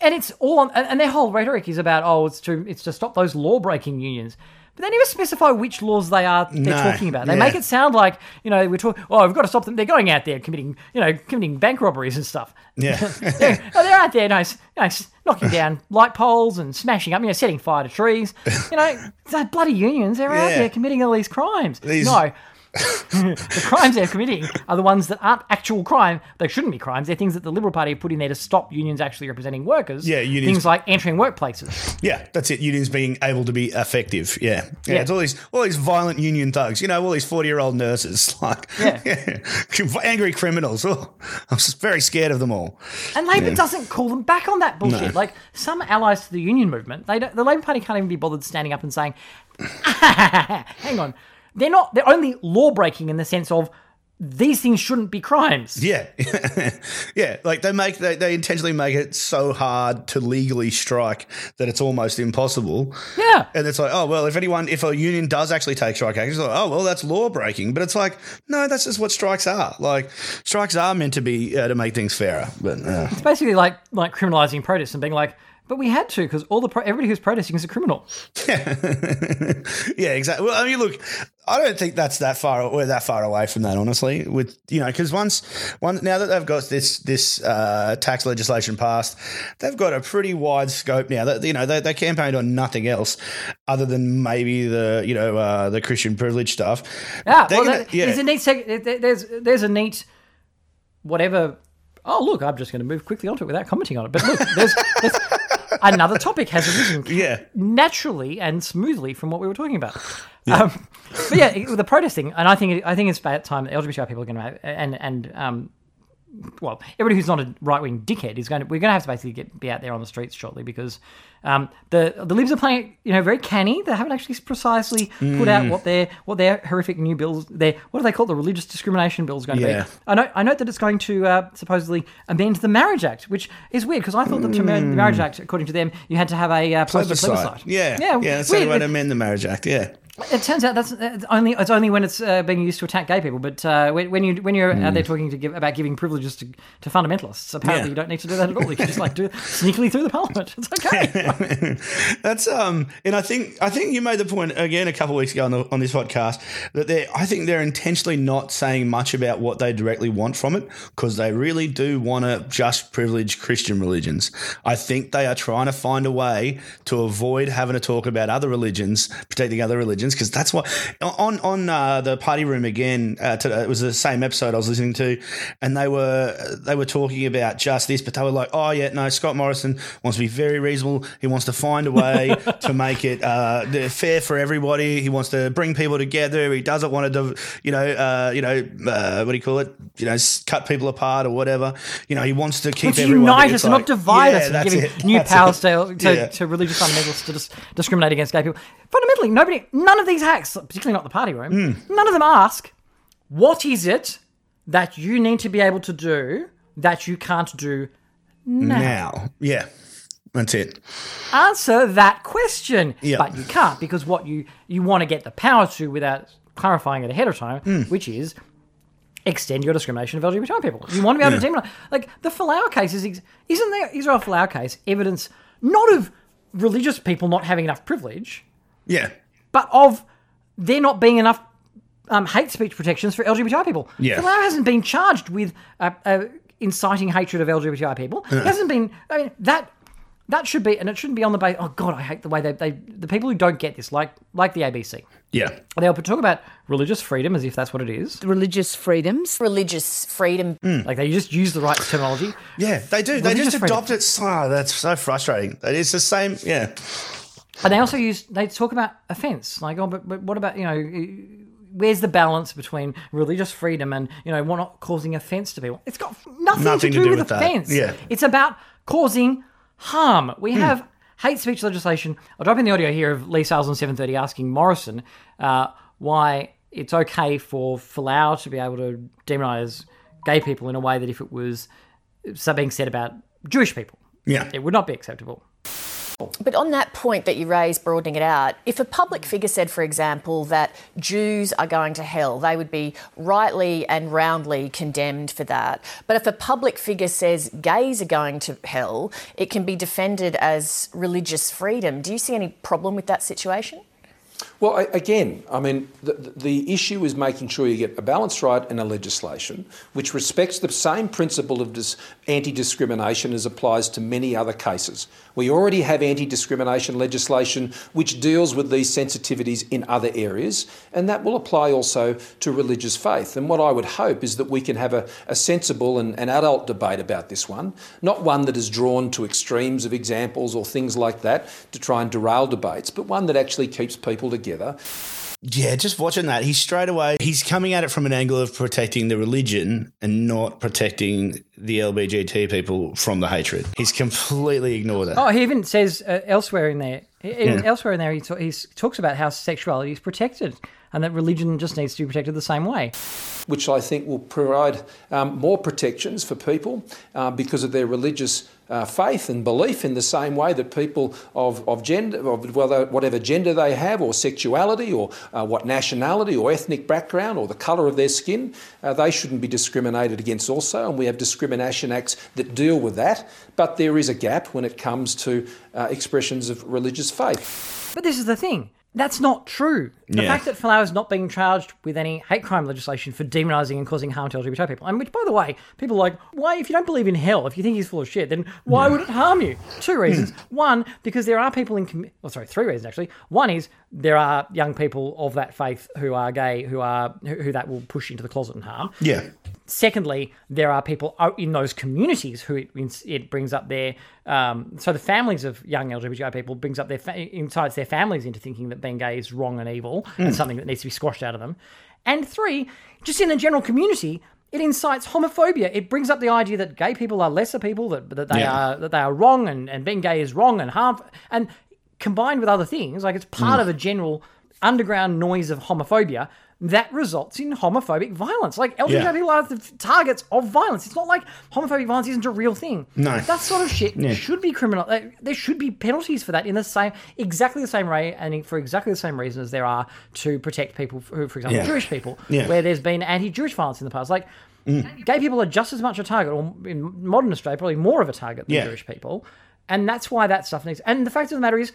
and it's all on, and their whole rhetoric is about oh it's to it's to stop those law breaking unions But they never specify which laws they are they're No, talking about. They yeah. make it sound like you know we're talking. Oh, we've got to stop them. They're going out there committing you know committing bank robberies and stuff. Yeah. they're, oh, they're out there, nice, know, s- you know, knocking down light poles and smashing up, you know, setting fire to trees. You know, bloody unions, they're out there committing all these crimes. These- No. the crimes they're committing are the ones that aren't actual crime. They shouldn't be crimes. They're things that the Liberal Party have put in there to stop unions actually representing workers. Yeah, unions- Things like entering workplaces. Yeah, that's it. Unions being able to be effective. Yeah, yeah. Yeah. It's all these all these violent union thugs. You know, all these forty year old nurses, like Yeah. angry criminals. Oh, I'm just very scared of them all. And Labor doesn't call them back on that bullshit. Like some allies to the union movement, they don't, the Labor Party can't even be bothered standing up and saying, "Hang on, they're not. They're only law breaking in the sense of these things shouldn't be crimes." Yeah, yeah. Like they make they, they intentionally make it so hard to legally strike that it's almost impossible. Yeah. And it's like, oh well, if anyone, if a union does actually take strike action, it's like, oh well, that's law breaking. But it's like, no, that's just what strikes are. Like strikes are meant to be uh, to make things fairer. But uh, It's basically like like criminalizing protests and being like, "But we had to because all the pro- everybody who's protesting is a criminal." yeah, exactly. Well, I mean, look, I don't think that's that far. We're that far away from that, honestly. With you know, because once, one now that they've got this this uh, tax legislation passed, they've got a pretty wide scope now. That you know, they, they campaigned on nothing else other than maybe the you know uh, the Christian privilege stuff. Yeah, They're well, gonna- there- there's a neat seg- there's there's a neat whatever. Oh, look, I'm just going to move quickly onto it without commenting on it. But look, there's, there's another topic has arisen yeah, naturally and smoothly from what we were talking about. Um, but yeah, the protesting, and I think I think it's about time that LGBTI people are going to have, and and um, well, everybody who's not a right wing dickhead is going to we're going to have to basically get be out there on the streets shortly because um, the the Libs are playing you know very canny. They haven't actually precisely put out what their what their horrific new bills their what do they call the religious discrimination bill is going to be. I know I note that it's going to uh, supposedly amend the Marriage Act, which is weird because I thought that to amend the Marriage Act, according to them, you had to have a uh, posted plebiscite. Yeah, yeah, yeah. That's the weird. way to amend the Marriage Act. Yeah. It turns out that's it's only it's only when it's uh, being used to attack gay people. But uh, when, when you when you're out there talking to give, about giving privileges to, to fundamentalists, apparently Hmm. Yeah. you don't need to do that at all. You can just like do sneakily through the parliament. It's okay. That's um, and I think I think you made the point again a couple of weeks ago on, the, on this podcast that they I think they're intentionally not saying much about what they directly want from it because they really do want to just privilege Christian religions. I think they are trying to find a way to avoid having to talk about other religions, protecting other religions, because that's what on on uh, the party room again. Uh, to, it was the same episode I was listening to, and they were they were talking about just this, but they were like, oh yeah, no, Scott Morrison wants to be very reasonable. He wants to find a way to make it uh, fair for everybody. He wants to bring people together. He doesn't want to, you know, uh, you know, uh, what do you call it? You know, cut people apart or whatever. You know, he wants to keep everyone. unite us and not divide yeah, us that's giving it, new that's powers it. to, to, Yeah. to religious fundamentalists to dis- discriminate against gay people. Fundamentally, nobody, none of these hacks, particularly not the party room, Hmm. none of them ask, what is it that you need to be able to do that you can't do now? now. Yeah, that's it. answer that question. Yeah. But you can't because what you you want to get the power to without clarifying it ahead of time, Hmm. which is extend your discrimination of LGBT people. You want to be able to demonize. Like the Folau case is ex- isn't the Israel Folau case evidence not of religious people not having enough privilege, Yeah, but of there not being enough um, hate speech protections for LGBTI people. Yeah. Folau hasn't been charged with uh, uh, inciting hatred of LGBTI people. He hasn't been. I mean that. That should be, and it shouldn't be on the base. Oh God, I hate the way they, they, the people who don't get this, like, like the ABC, yeah. they'll talk about religious freedom as if that's what it is. religious freedoms. religious freedom. Like they just use the right terminology. Yeah, they do. They just freedom. adopt it. So, that's so frustrating. It's the same. Yeah. And they also use they talk about offence. Like, oh, but, but what about you know, where's the balance between religious freedom and you know, what not causing offence to people? It's got nothing, Nothing to do, with, that. offence. Yeah. it's about causing harm. We have hate speech legislation. I'll drop in the audio here of Leigh Sales on seven thirty asking Morrison uh, why it's okay for Folau to be able to demonise gay people in a way that if it was so being said about Jewish people, Yeah. it would not be acceptable. But on that point that you raised, broadening it out, if a public mm. figure said, for example, that Jews are going to hell, they would be rightly and roundly condemned for that. But if a public figure says gays are going to hell, it can be defended as religious freedom. Do you see any problem with that situation? Well, I- again, I mean, the, the issue is making sure you get a balance right in a legislation which respects the same principle of dis- anti discrimination as applies to many other cases. We already have anti discrimination legislation which deals with these sensitivities in other areas, and that will apply also to religious faith. And what I would hope is that we can have a, a sensible and an adult debate about this one, not one that is drawn to extremes of examples or things like that to try and derail debates, but one that actually keeps people together. Yeah, just watching that, he's straight away, he's coming at it from an angle of protecting the religion and not protecting the LBGT people from the hatred. He's completely ignored it. Oh, he even says uh, elsewhere in there, even Yeah. elsewhere in there, he, ta- he talks about how sexuality is protected and that religion just needs to be protected the same way. which I think will provide um, more protections for people uh, because of their religious uh, faith and belief in the same way that people of, of gender, of whether, whatever gender they have, or sexuality, or uh, what nationality or ethnic background, or the colour of their skin, uh, they shouldn't be discriminated against also. And we have discrimination acts that deal with that. But there is a gap when it comes to uh, expressions of religious faith. But this is the thing. That's not true. The Yeah. fact that Folau is not being charged with any hate crime legislation for demonising and causing harm to LGBT people, and which, by the way, people are like, why, if you don't believe in hell, if you think he's full of shit, then why would it harm you? Two hmm. reasons. One, because there are people in, commu- well, sorry, three reasons actually. One is there are young people of that faith who are gay, who are who, who that will push into the closet and harm. Yeah. Secondly, there are people in those communities who it, it brings up their um, so the families of young LGBTI people brings up their fa- incites their families into thinking that being gay is wrong and evil and something that needs to be squashed out of them. And three, just in the general community, it incites homophobia. It brings up the idea that gay people are lesser people, that that they Yeah. are that they are wrong, and, and being gay is wrong and harmful. And combined with other things, like it's part of a general underground noise of homophobia that results in homophobic violence. Like LGBT Yeah. people are the targets of violence. It's not like homophobic violence isn't a real thing. No. that sort of shit should be criminal. There should be penalties for that in the same, exactly the same way, and for exactly the same reason as there are to protect people who, for example, Yeah. Jewish people, Yeah. where there's been anti-Jewish violence in the past. Like mm. gay people are just as much a target, or in modern Australia, probably more of a target than Yeah. Jewish people, and that's why that stuff needs. And the fact of the matter is,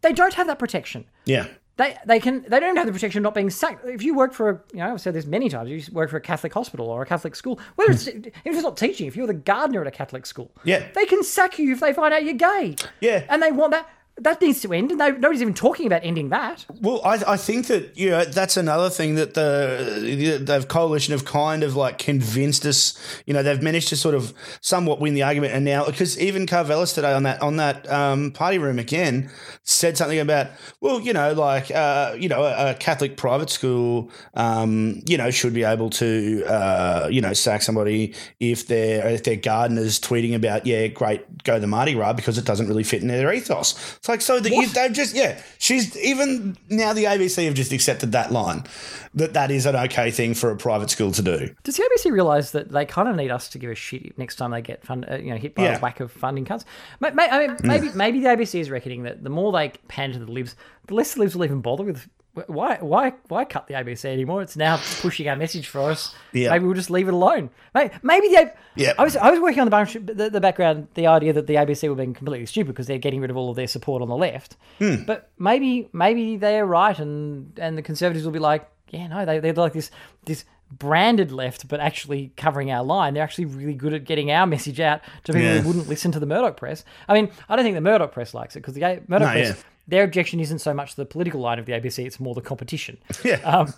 they don't have that protection. Yeah. They, they can they don't have the protection of not being sacked. If you work for a you know I've said this many times. You work for a Catholic hospital or a Catholic school, whether it's even if it's not teaching, if you're the gardener at a Catholic school, Yeah. they can sack you if they find out you're gay. Yeah. and they want that. That needs to end, and nobody's even talking about ending that. Well, I, I think that you know that's another thing that the the coalition have kind of like convinced us. You know, they've managed to sort of somewhat win the argument, and now because even Karvelas today on that on that um, party room again said something about well, you know, like uh, you know, a, a Catholic private school, um, you know, should be able to uh, you know sack somebody if their if their gardeners tweeting about yeah, great, go the Mardi Gras because it doesn't really fit in their ethos. It's like so that you, they've just yeah, she's even now the ABC have just accepted that line that that is an okay thing for a private school to do. Does the ABC realise that they kind of need us to give a shit next time they get fund, uh, you know, hit by Yeah. a whack of funding cuts? I mean, maybe maybe the ABC is reckoning that the more they pander to the libs, the less the libs will even bother with. Why why why cut the ABC anymore? It's now pushing our message for us. Yeah. Maybe we'll just leave it alone. Maybe, maybe the Yeah. I was I was working on the, the the background the idea that the ABC were being completely stupid because they're getting rid of all of their support on the left. Hmm. But maybe maybe they're right and and the conservatives will be like, yeah, no, they they're like this this branded left, but actually covering our line. They're actually really good at getting our message out to people Yeah. who wouldn't listen to the Murdoch press. I mean, I don't think the Murdoch press likes it because the Murdoch No, press. yeah. Their objection isn't so much the political line of the ABC; it's more the competition. Yeah. Um,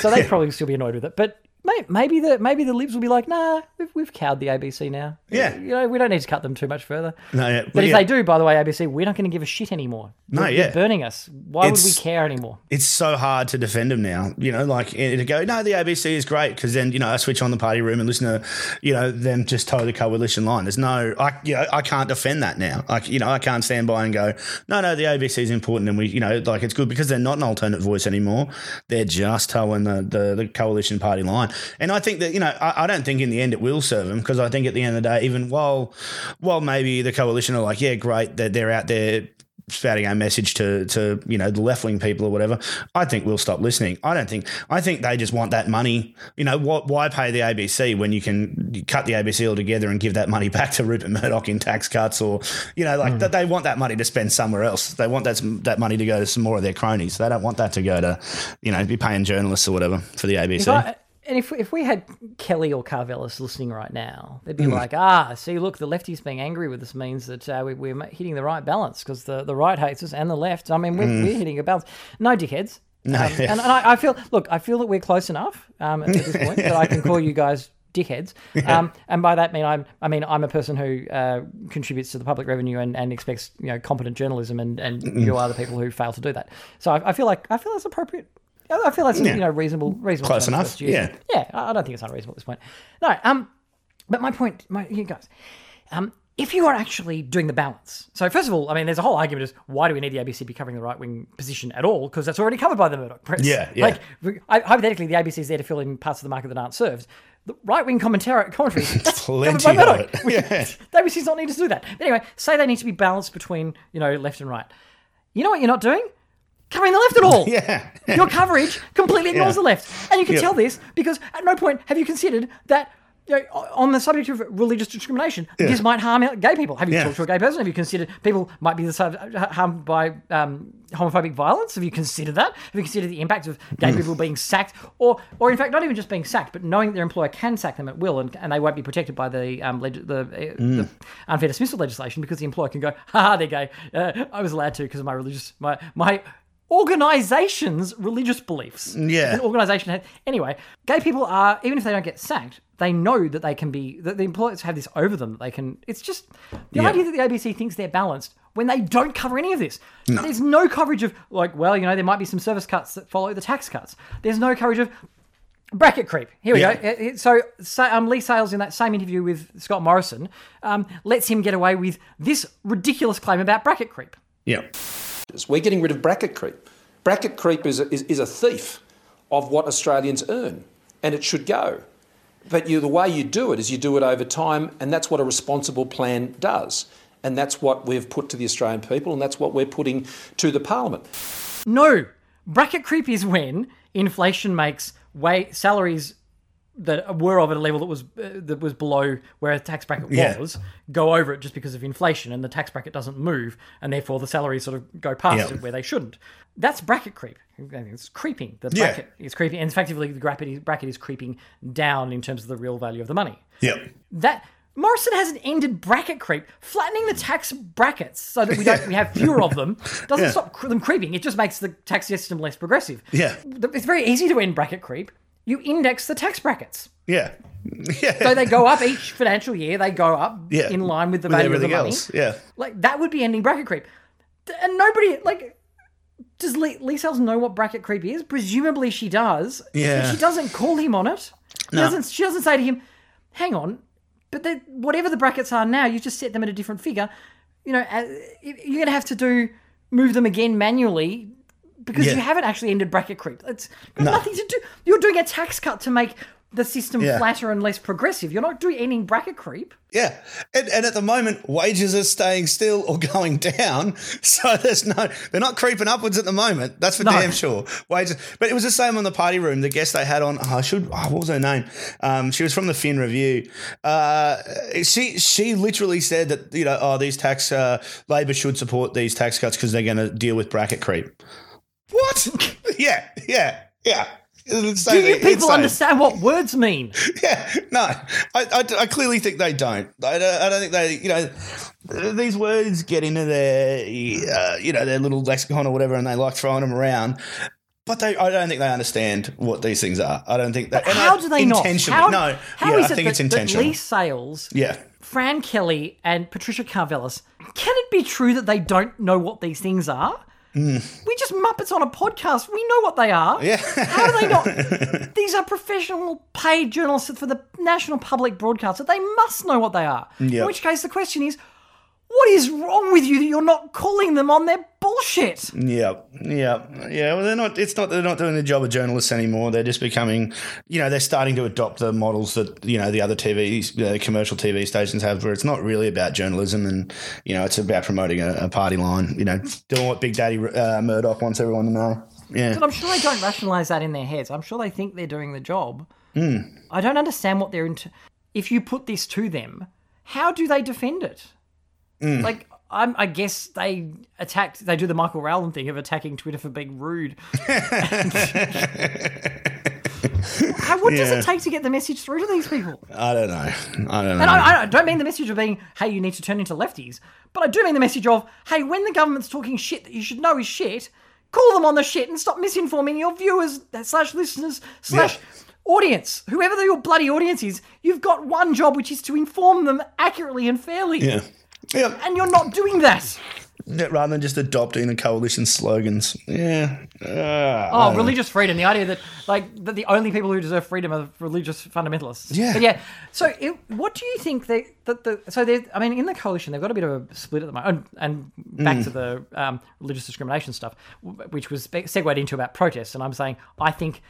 so they'd probably still be annoyed with it. But maybe the maybe the libs will be like, nah, we've, we've cowed the ABC now. Yeah. you know, we don't need to cut them too much further. No, yeah. But Well, if yeah. they do, by the way, ABC, we're not going to give a shit anymore. No, you're yeah. burning us. Why would we care anymore? it's so hard to defend them now. You know, like to go, no, the ABC is great because then you know I switch on the party room and listen to, you know, them just toe the coalition line. There's no, I, you know, I can't defend that now. Like, you know, I can't stand by and go, no, no, the ABC is important and we, you know, like it's good because they're not an alternate voice anymore. They're just toeing the the, the coalition party line. And I think that you know, I, I don't think in the end it will serve them because I think at the end of the day, even while while maybe the coalition are like, yeah, great, they're, they're out there spouting our message to to you know the left wing people or whatever, I think we'll stop listening. I don't think. I think they just want that money. You know, what? Why pay the ABC when you can cut the ABC altogether and give that money back to Rupert Murdoch in tax cuts, or you know, like hmm. that they want that money to spend somewhere else. They want that that money to go to some more of their cronies. They don't want that to go to, you know, be paying journalists or whatever for the ABC. And if, if we had Kelly or Karvelas listening right now, they'd be Mm. like, ah, see, look, the lefties being angry with us means that uh, we, we're hitting the right balance because the, the right hates us and the left. I mean, we're, we're hitting a balance. No, dickheads. Mm. No, Um, and, and I, I feel, look, I feel that we're close enough um, at this point that I can call you guys dickheads. Um, and by that mean I'm I mean I'm a person who uh, contributes to the public revenue and, and expects you know competent journalism and, and you are the people who fail to do that. So I, I feel like I feel that's appropriate. I feel that's Yeah. you know reasonable reasonable. Close enough, us to use. yeah. Yeah, I don't think it's unreasonable at this point. No, um, but my point, my you guys, um, if you are actually doing the balance, so first of all, I mean, there's a whole argument as why do we need the ABC be covering the right wing position at all? Because that's already covered by the Murdoch press. Yeah, yeah. Like I, hypothetically, the ABC is there to fill in parts of the market that aren't served. The right wing commentary, commentary Plenty by of Murdoch. it. which- Yeah. The ABC's not need to do that. But anyway, say they need to be balanced between you know left and right. You know what you're not doing? Covering the left at all. Yeah. Your coverage completely ignores Yeah. the left. And you can Yeah. tell this because at no point have you considered that you know, on the subject of religious discrimination, this might harm gay people. Have you Yeah. talked to a gay person? Have you considered people might be the sub- harmed by um, homophobic violence? Have you considered that? Have you considered the impact of gay people being sacked, or, or in fact, not even just being sacked, but knowing their employer can sack them at will, and, and they won't be protected by the um, leg- the, uh, the unfair dismissal legislation because the employer can go, ha, they're gay. Uh, I was allowed to because of my religious my my organization's religious beliefs. Yeah. An organization has, anyway, gay people are even if they don't get sacked, they know that they can be that the employers have this over them. They can it's just the Yeah. idea that the ABC thinks they're balanced when they don't cover any of this. There's no coverage of like, well, you know, there might be some service cuts that follow the tax cuts. There's no coverage of bracket creep. Here we Yeah. go. Uh, uh, So, um, Leigh Sales in that same interview with Scott Morrison um, lets him get away with this ridiculous claim about bracket creep. Yeah. We're getting rid of bracket creep. Bracket creep is a, is, is a thief of what Australians earn, and it should go. But you, the way you do it is you do it over time, and that's what a responsible plan does. And that's what we've put to the Australian people, and that's what we're putting to the Parliament. No, bracket creep is when inflation makes way salaries that were of at a level that was uh, that was below where a tax bracket Yeah. was go over it just because of inflation, and the tax bracket doesn't move, and therefore the salaries sort of go past Yeah. it where they shouldn't. That's bracket creep. It's creeping. The Yeah. bracket is creeping, and effectively the bracket is, bracket is creeping down in terms of the real value of the money. Yeah. That Morrison hasn't ended bracket creep. Flattening the tax brackets so that we don't we have fewer of them doesn't Yeah. stop them creeping. It just makes the tax system less progressive. Yeah. It's very easy to end bracket creep. You index the tax brackets. Yeah. Yeah. So they go up each financial year. They go up Yeah. in line with the With value of the money. else. Yeah. Like that would be ending bracket creep. And nobody like. Does Leigh, Leigh Sales know what bracket creep is? Presumably she does. Yeah. She doesn't call him on it. She doesn't. She doesn't say to him, "Hang on, but whatever the brackets are now, you just set them at a different figure. You know, you're going to have to do move them again manually because Yeah. you haven't actually ended bracket creep. It's got nothing to do. You're doing a tax cut to make the system Yeah. flatter and less progressive. You're not doing any bracket creep. Yeah. And, and at the moment, wages are staying still or going down. So there's no, they're not creeping upwards at the moment. That's for No. damn sure. Wages. But it was the same on the party room. The guest they had on, oh, I should, oh, what was her name? Um, she was from the Fin Review. Uh, she, she literally said that, you know, oh, these tax, uh, Labor should support these tax cuts because they're going to deal with bracket creep. What? yeah. Yeah. Yeah. It's Do you insane. people understand what words mean? Yeah, no, I, I, I clearly think they don't. I don't, I don't think they, you know, these words get into their, uh, you know, their little lexicon or whatever, and they like throwing them around. But they, I don't think they understand what these things are. I don't think that. How do they not? intentionally? How, no, how yeah, is I it think that, it's intentional. Leigh Sales, yeah, Fran Kelly, and Patricia Karvelas, can it be true that they don't know what these things are? Mm. We just muppets on a podcast. We know what they are. Yeah. How do they not? These are professional paid journalists for the national public broadcaster. They must know what they are. In which case, the question is, What is wrong with you that you're not calling them on their bullshit? Yeah, yeah, yeah. Well, they're not. It's not. They're not doing the job of journalists anymore. They're just becoming. You know, they're starting to adopt the models that you know the other TV, uh, commercial TV stations have, where it's not really about journalism, and you know, it's about promoting a, a party line. You know, doing what Big Daddy uh, Murdoch wants everyone to know. Yeah. But I'm sure they don't rationalize that in their heads. I'm sure they think they're doing the job. I don't understand what they're into. If you put this to them, how do they defend it? Mm. Like, I'm, I guess they attacked. They do the Michael Rowland thing of attacking Twitter for being rude. How, what does it take to get the message through to these people? I don't know. I don't know. And I, I don't mean the message of being, hey, you need to turn into lefties, but I do mean the message of, hey, when the government's talking shit that you should know is shit, call them on the shit and stop misinforming your viewers slash listeners slash audience, whoever your bloody audience is. You've got one job, which is to inform them accurately and fairly, yeah. Yeah. and you're not doing that. Rather than just adopting the coalition slogans. Yeah. Uh, Oh, religious freedom. The idea that like that the only people who deserve freedom are religious fundamentalists. Yeah. But yeah. So, it, what do you think they that the so they I mean in the coalition they've got a bit of a split at the moment. And, and back to the um, religious discrimination stuff, which was segued into about protests. And I'm saying I think.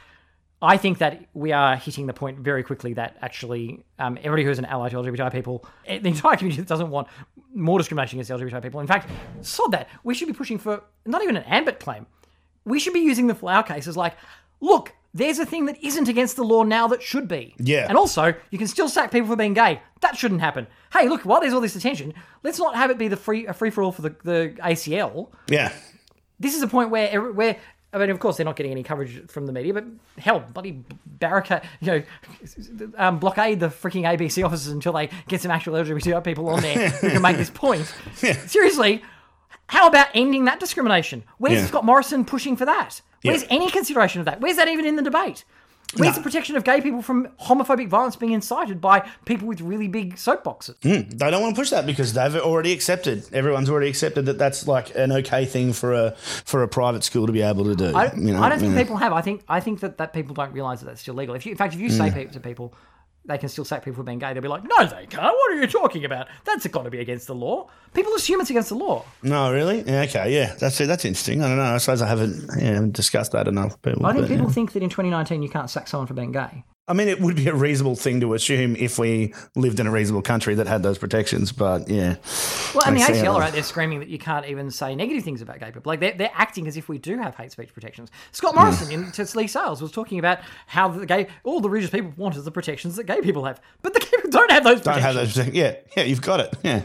I think that we are hitting the point very quickly that actually um, everybody who's an ally to LGBTI people, eh, the entire community that doesn't want more discrimination against LGBTI people. In fact, sod that. We should be pushing for not even an ambit claim we should be using the Folau cases like, look, there's a thing that isn't against the law now that should be. Yeah. And also, you can still sack people for being gay. That shouldn't happen. Hey, look, while there's all this attention, let's not have it be the free a free for all for the, the ACL. Yeah. This is a point where where I mean, of course, they're not getting any coverage from the media, but hell, bloody barricade, you know, um, blockade the freaking ABC offices until they get some actual LGBT people on there who can make this point. Seriously, how about ending that discrimination? Where's Yeah. Scott Morrison pushing for that? Where's Yeah. any consideration of that? Where's that even in the debate? Where's the protection of gay people from homophobic violence being incited by people with really big soapboxes? Hmm, they don't want to push that because they've already accepted. Everyone's already accepted that that's like an okay thing for a for a private school to be able to do. I, you know? I don't think Yeah. people have. I think I think that, that people don't realise that that's still legal. If you, in fact, if you say hmm. pe- to people they can still sack people for being gay, they'll be like, "No, they can't. What are you talking about? That's got to be against the law." People assume it's against the law. No, really? Yeah, okay, yeah. That's that's interesting. I don't know. I suppose I haven't, yeah, haven't discussed that enough. People, I think but, people yeah. think that in 2019 you can't sack someone for being gay. I mean, it would be a reasonable thing to assume if we lived in a reasonable country that had those protections. But yeah, Well, and the ACL out there screaming that you can't even say negative things about gay people. Like they're, they're acting as if we do have hate speech protections. Scott Morrison in to Leigh Sales was talking about how the gay all the religious people want is the protections that gay people have, but the gay people don't have those don't protections. have those. Yeah, yeah, you've got it. Yeah,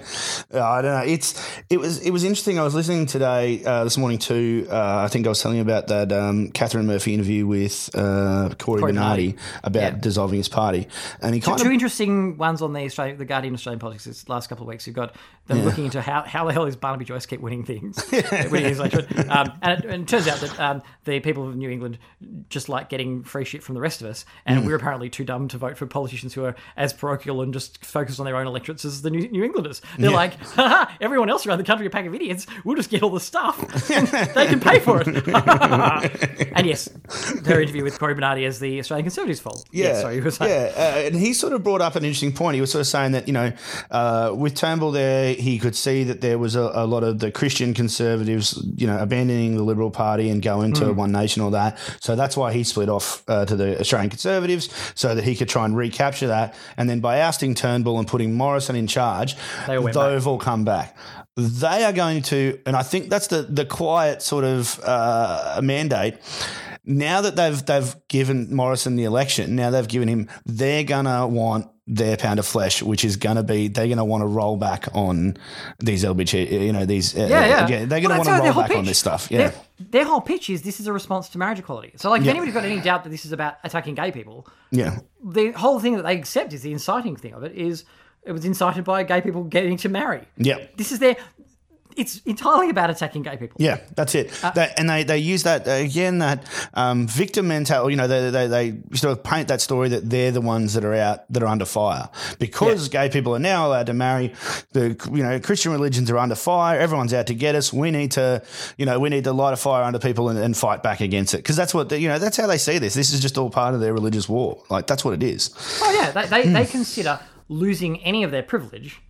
Uh, I don't know. It's it was it was interesting. I was listening today uh, this morning to uh, I think I was telling you about that um, Katharine Murphy interview with uh, Cory, Cory Bernardi Bernardi. about Yeah. Dissolving his party, and he kind Two of interesting ones on the Australian, the Guardian Australian politics this last couple of weeks. You've got them looking into how, how the hell is Barnaby Joyce keep winning things, winning his election. Um, and, it, and it turns out that um, the people of New England just like getting free shit from the rest of us, and Mm. we're apparently too dumb to vote for politicians who are as parochial and just focused on their own electorates as the New, New Englanders. They're like, Haha, everyone else around the country, a pack of idiots. We'll just get all the stuff. they can pay for it. and yes, her interview with Cory Bernardi as the Australian Conservatives' fault. Yeah, sorry, you were saying. yeah, uh, and he sort of brought up an interesting point. He was sort of saying that you know, uh, with Turnbull there, he could see that there was a, a lot of the Christian conservatives, you know, abandoning the Liberal Party and going to Hmm. One Nation or that. So that's why he split off uh, to the Australian Conservatives so that he could try and recapture that. And then by ousting Turnbull and putting Morrison in charge, They all went they've all come back. They are going to, and I think that's the the quiet sort of uh, mandate now that they've they've given Morrison the election, now they've given him, they're gonna want their pound of flesh, which is gonna be they're gonna want to roll back on these LBG, you know, these uh, Yeah, yeah. they're gonna that's want to roll back on this stuff. Yeah, Their, their whole pitch is this is a response to marriage equality. So, like, if Yeah. anybody's got any doubt that this is about attacking gay people, yeah, the whole thing that they accept is the inciting thing of it is it was incited by gay people getting to marry. yeah. This is their. It's entirely about attacking gay people. Yeah, that's it. Uh, They- and they, they use that again that um, victim mentality. You know, they, they they sort of paint that story that they're the ones that are out that are under fire because gay people are now allowed to marry. The you know Christian religions are under fire. Everyone's out to get us. We need to you know we need to light a fire under people and, and fight back against it because that's what they, you know that's how they see this. This is just all part of their religious war. Like that's what it is. Oh yeah, they they, they consider losing any of their privilege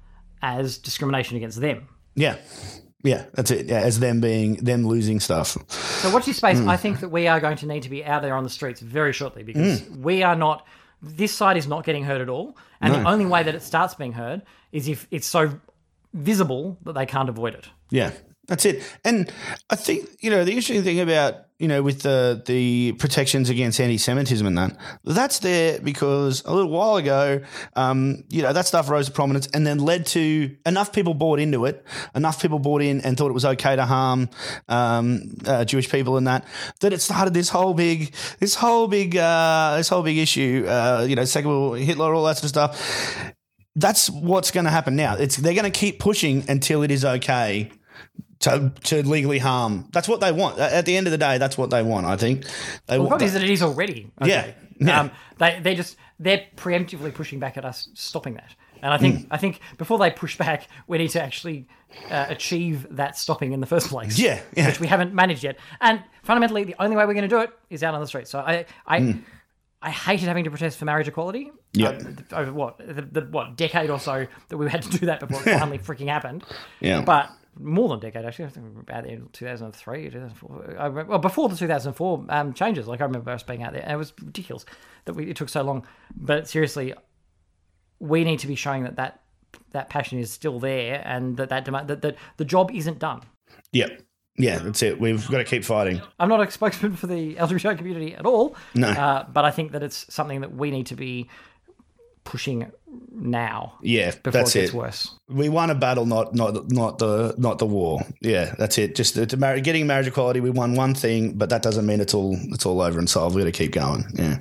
as discrimination against them. Yeah. Yeah, that's it. Yeah, as them being them losing stuff. So watch this space. Hmm. I think that we are going to need to be out there on the streets very shortly because we are not. This side is not getting heard at all, and the only way that it starts being heard is if it's so visible that they can't avoid it. Yeah, that's it. And I think you know the interesting thing about you know with the the protections against anti-Semitism and that that's there because a little while ago, um, you know that stuff rose to prominence and then led to enough people bought into it, enough people bought in and thought it was okay to harm um, uh, Jewish people and that that it started this whole big this whole big uh, this whole big issue. Uh, you know, Second World Hitler, all that sort of stuff. That's what's going to happen now. It's they're going to keep pushing until it is okay to, to legally harm. That's what they want. At the end of the day, that's what they want. I think. They The want. problem is that it is already. Okay. Yeah, yeah. Um, they they just they're preemptively pushing back at us, stopping that. And I think I think before they push back, we need to actually uh, achieve that stopping in the first place. Yeah, yeah. which we haven't managed yet. And fundamentally, the only way we're going to do it is out on the street. So I I. I hated having to protest for marriage equality. Yep. uh, over what the, the what decade or so that we had to do that before it finally freaking happened. Yeah. But more than a decade actually. I think about the end of 2003, 2004. I remember, well, before the 2004 um, changes. Like I remember us being out there, and it was ridiculous that we, it took so long. But seriously, we need to be showing that that that passion is still there, and that that demand that, that the job isn't done. yeah, yeah. That's it. We've got to keep fighting. I'm not a spokesman for the LGBT community at all. No. Uh, but I think that it's something that we need to be pushing now. Yeah, Before that's it gets it. worse. We won a battle, not not not the not the war. Yeah, that's it. Just the, to mar- getting marriage equality, we won one thing, but that doesn't mean it's all it's all over and solved. We got to keep going. Yeah.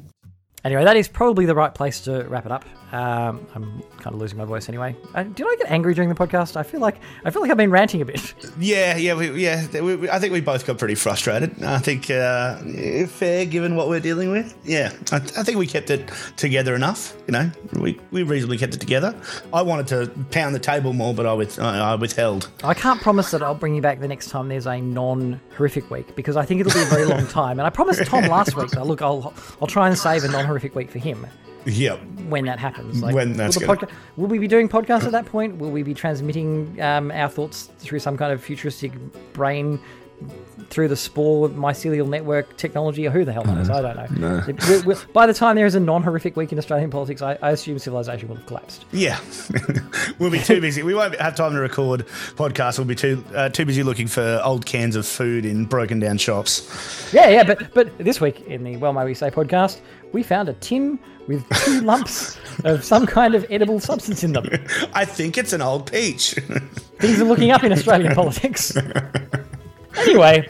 Anyway, that is probably the right place to wrap it up. Um, I'm kind of losing my voice anyway. Uh, did I get angry during the podcast? I feel like I feel like I've been ranting a bit. Yeah, yeah, we, yeah. We, we- I think we both got pretty frustrated. I think uh, eh, fair given what we're dealing with. Yeah, I, I think we kept it together enough. You know, we, we reasonably kept it together. I wanted to pound the table more, but I with I, I withheld. I can't promise that I'll bring you back the next time there's a non-horrific week because I think it'll be a very long time. And I promised Tom last week that look, I'll I'll try and save a non-horrific week for him Yep. when that happens. Like, When that's will, the good. podca- will we be doing podcasts at that point? Will we be transmitting um, our thoughts through some kind of futuristic brain through the spore mycelial network technology, or who the hell knows? I don't know. It- we- we- by the time there is a non-horrific week in Australian politics, I, I assume civilization will have collapsed. Yeah, we'll be too busy. We won't have time to record podcasts. We'll be too uh, too busy looking for old cans of food in broken down shops. Yeah, yeah, but but this week in the Well May We Say podcast, we found a tin with two lumps of some kind of edible substance in them. I think it's an old peach. Things are looking up in Australian politics. Anyway,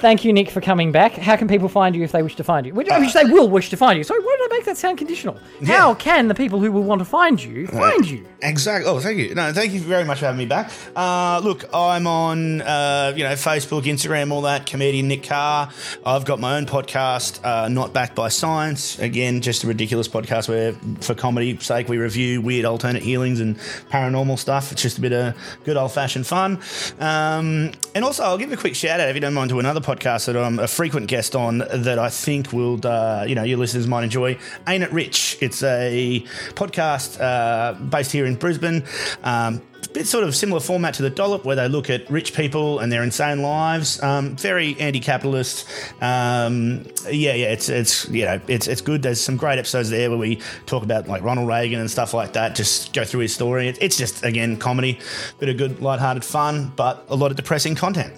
thank you, Nick, for coming back. How can people find you if they wish to find you? Which, which they will wish to find you. Why I make that sound conditional? How can the people who will want to find you find you? Exactly. Oh, thank you. No, thank you very much for having me back. Uh, look, I'm on uh, you know Facebook, Instagram, all that. Comedian Nick Carr. I've got my own podcast, uh, not backed by science. Again, just a ridiculous podcast where, for comedy's sake, we review weird alternate healings and paranormal stuff. It's just a bit of good old fashioned fun. Um, and also, I'll give a quick shout out if you don't mind to another podcast that I'm a frequent guest on that I think will uh, you know your listeners might enjoy. Ain't it rich? It's a podcast uh, based here in Brisbane. Um, bit sort of similar format to the Dollop, where they look at rich people and their insane lives. Um, very anti-capitalist. Um, yeah, yeah, it's it's you know it's it's good. There's some great episodes there where we talk about like Ronald Reagan and stuff like that. Just go through his story. It, it's just again comedy, bit of good light-hearted fun, but a lot of depressing content.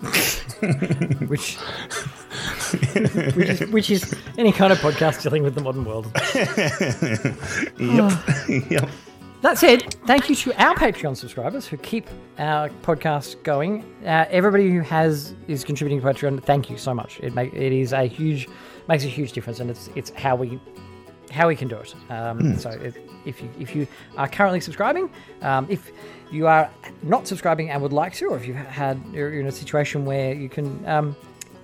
Which, which, is, which is any kind of podcast dealing with the modern world. yep, yep. That said, thank you to our Patreon subscribers who keep our podcast going. Uh, everybody who has is contributing to Patreon, thank you so much. It make, it is a huge makes a huge difference, and it's it's how we how we can do it. Um, So if, if you if you are currently subscribing, um, if you are not subscribing and would like to, or if you've had you're in a situation where you can. Um,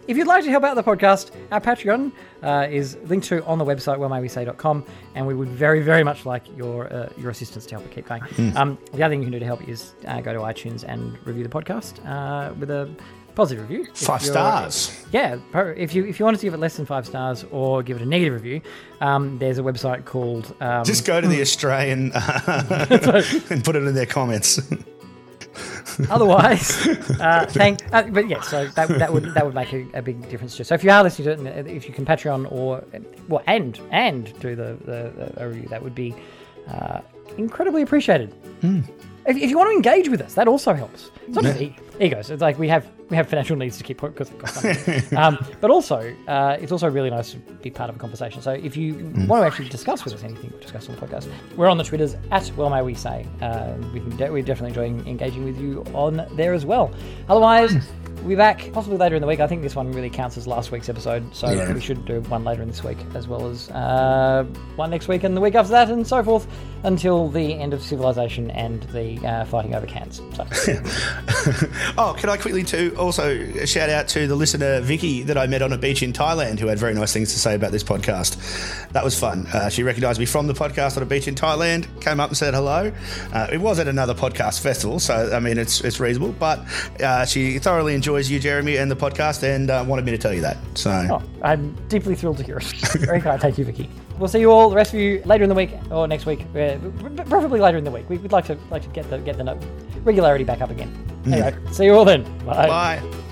if you'd like to help out the podcast, our Patreon uh, is linked to on the website wellmaywesay.com, and we would very, very much like your uh, your assistance to help it keep going. Um, the other thing you can do to help is uh, go to iTunes and review the podcast uh, with a positive review. Five stars. Yeah, if you if you wanted to give it less than five stars or give it a negative review, um, there's a website called um, Just go to the Australian uh, and put it in their comments. otherwise, uh, thank. Uh, but yeah, so that, that would that would make a, a, big difference too. So if you are listening to it, and if you can Patreon or well, and and do the the, the review, that would be uh, incredibly appreciated. Mm. If, if, you want to engage with us, that also helps. It's not just egos. It's like we have we have financial needs to keep because um, but also uh, it's also really nice to be part of a conversation. So if you mm. want to actually discuss with us anything we discuss on the podcast, we're on the Twitters at Well May We Say. Uh, we can de- we definitely enjoy engaging with you on there as well. Otherwise. We'll be back possibly later in the week. I think this one really counts as last week's episode, so yeah. we should do one later in this week, as well as uh, one next week and the week after that, and so forth, until the end of civilization and the uh, fighting over cans. So. oh, can I quickly too also shout out to the listener Vicky that I met on a beach in Thailand, who had very nice things to say about this podcast. That was fun. Uh, she recognised me from the podcast on a beach in Thailand, came up and said hello. Uh, it was at another podcast festival, so I mean it's it's reasonable, but uh, she thoroughly enjoyed enjoys you, Jeremy, and the podcast, and uh, wanted me to tell you that. So oh, I'm deeply thrilled to hear it. Very kind. Thank you, Vicky. We'll see you all, the rest of you, later in the week or next week. Uh, preferably later in the week. We'd like to like to get the get the regularity back up again. Mm. Anyway, see you all then. Bye. Bye.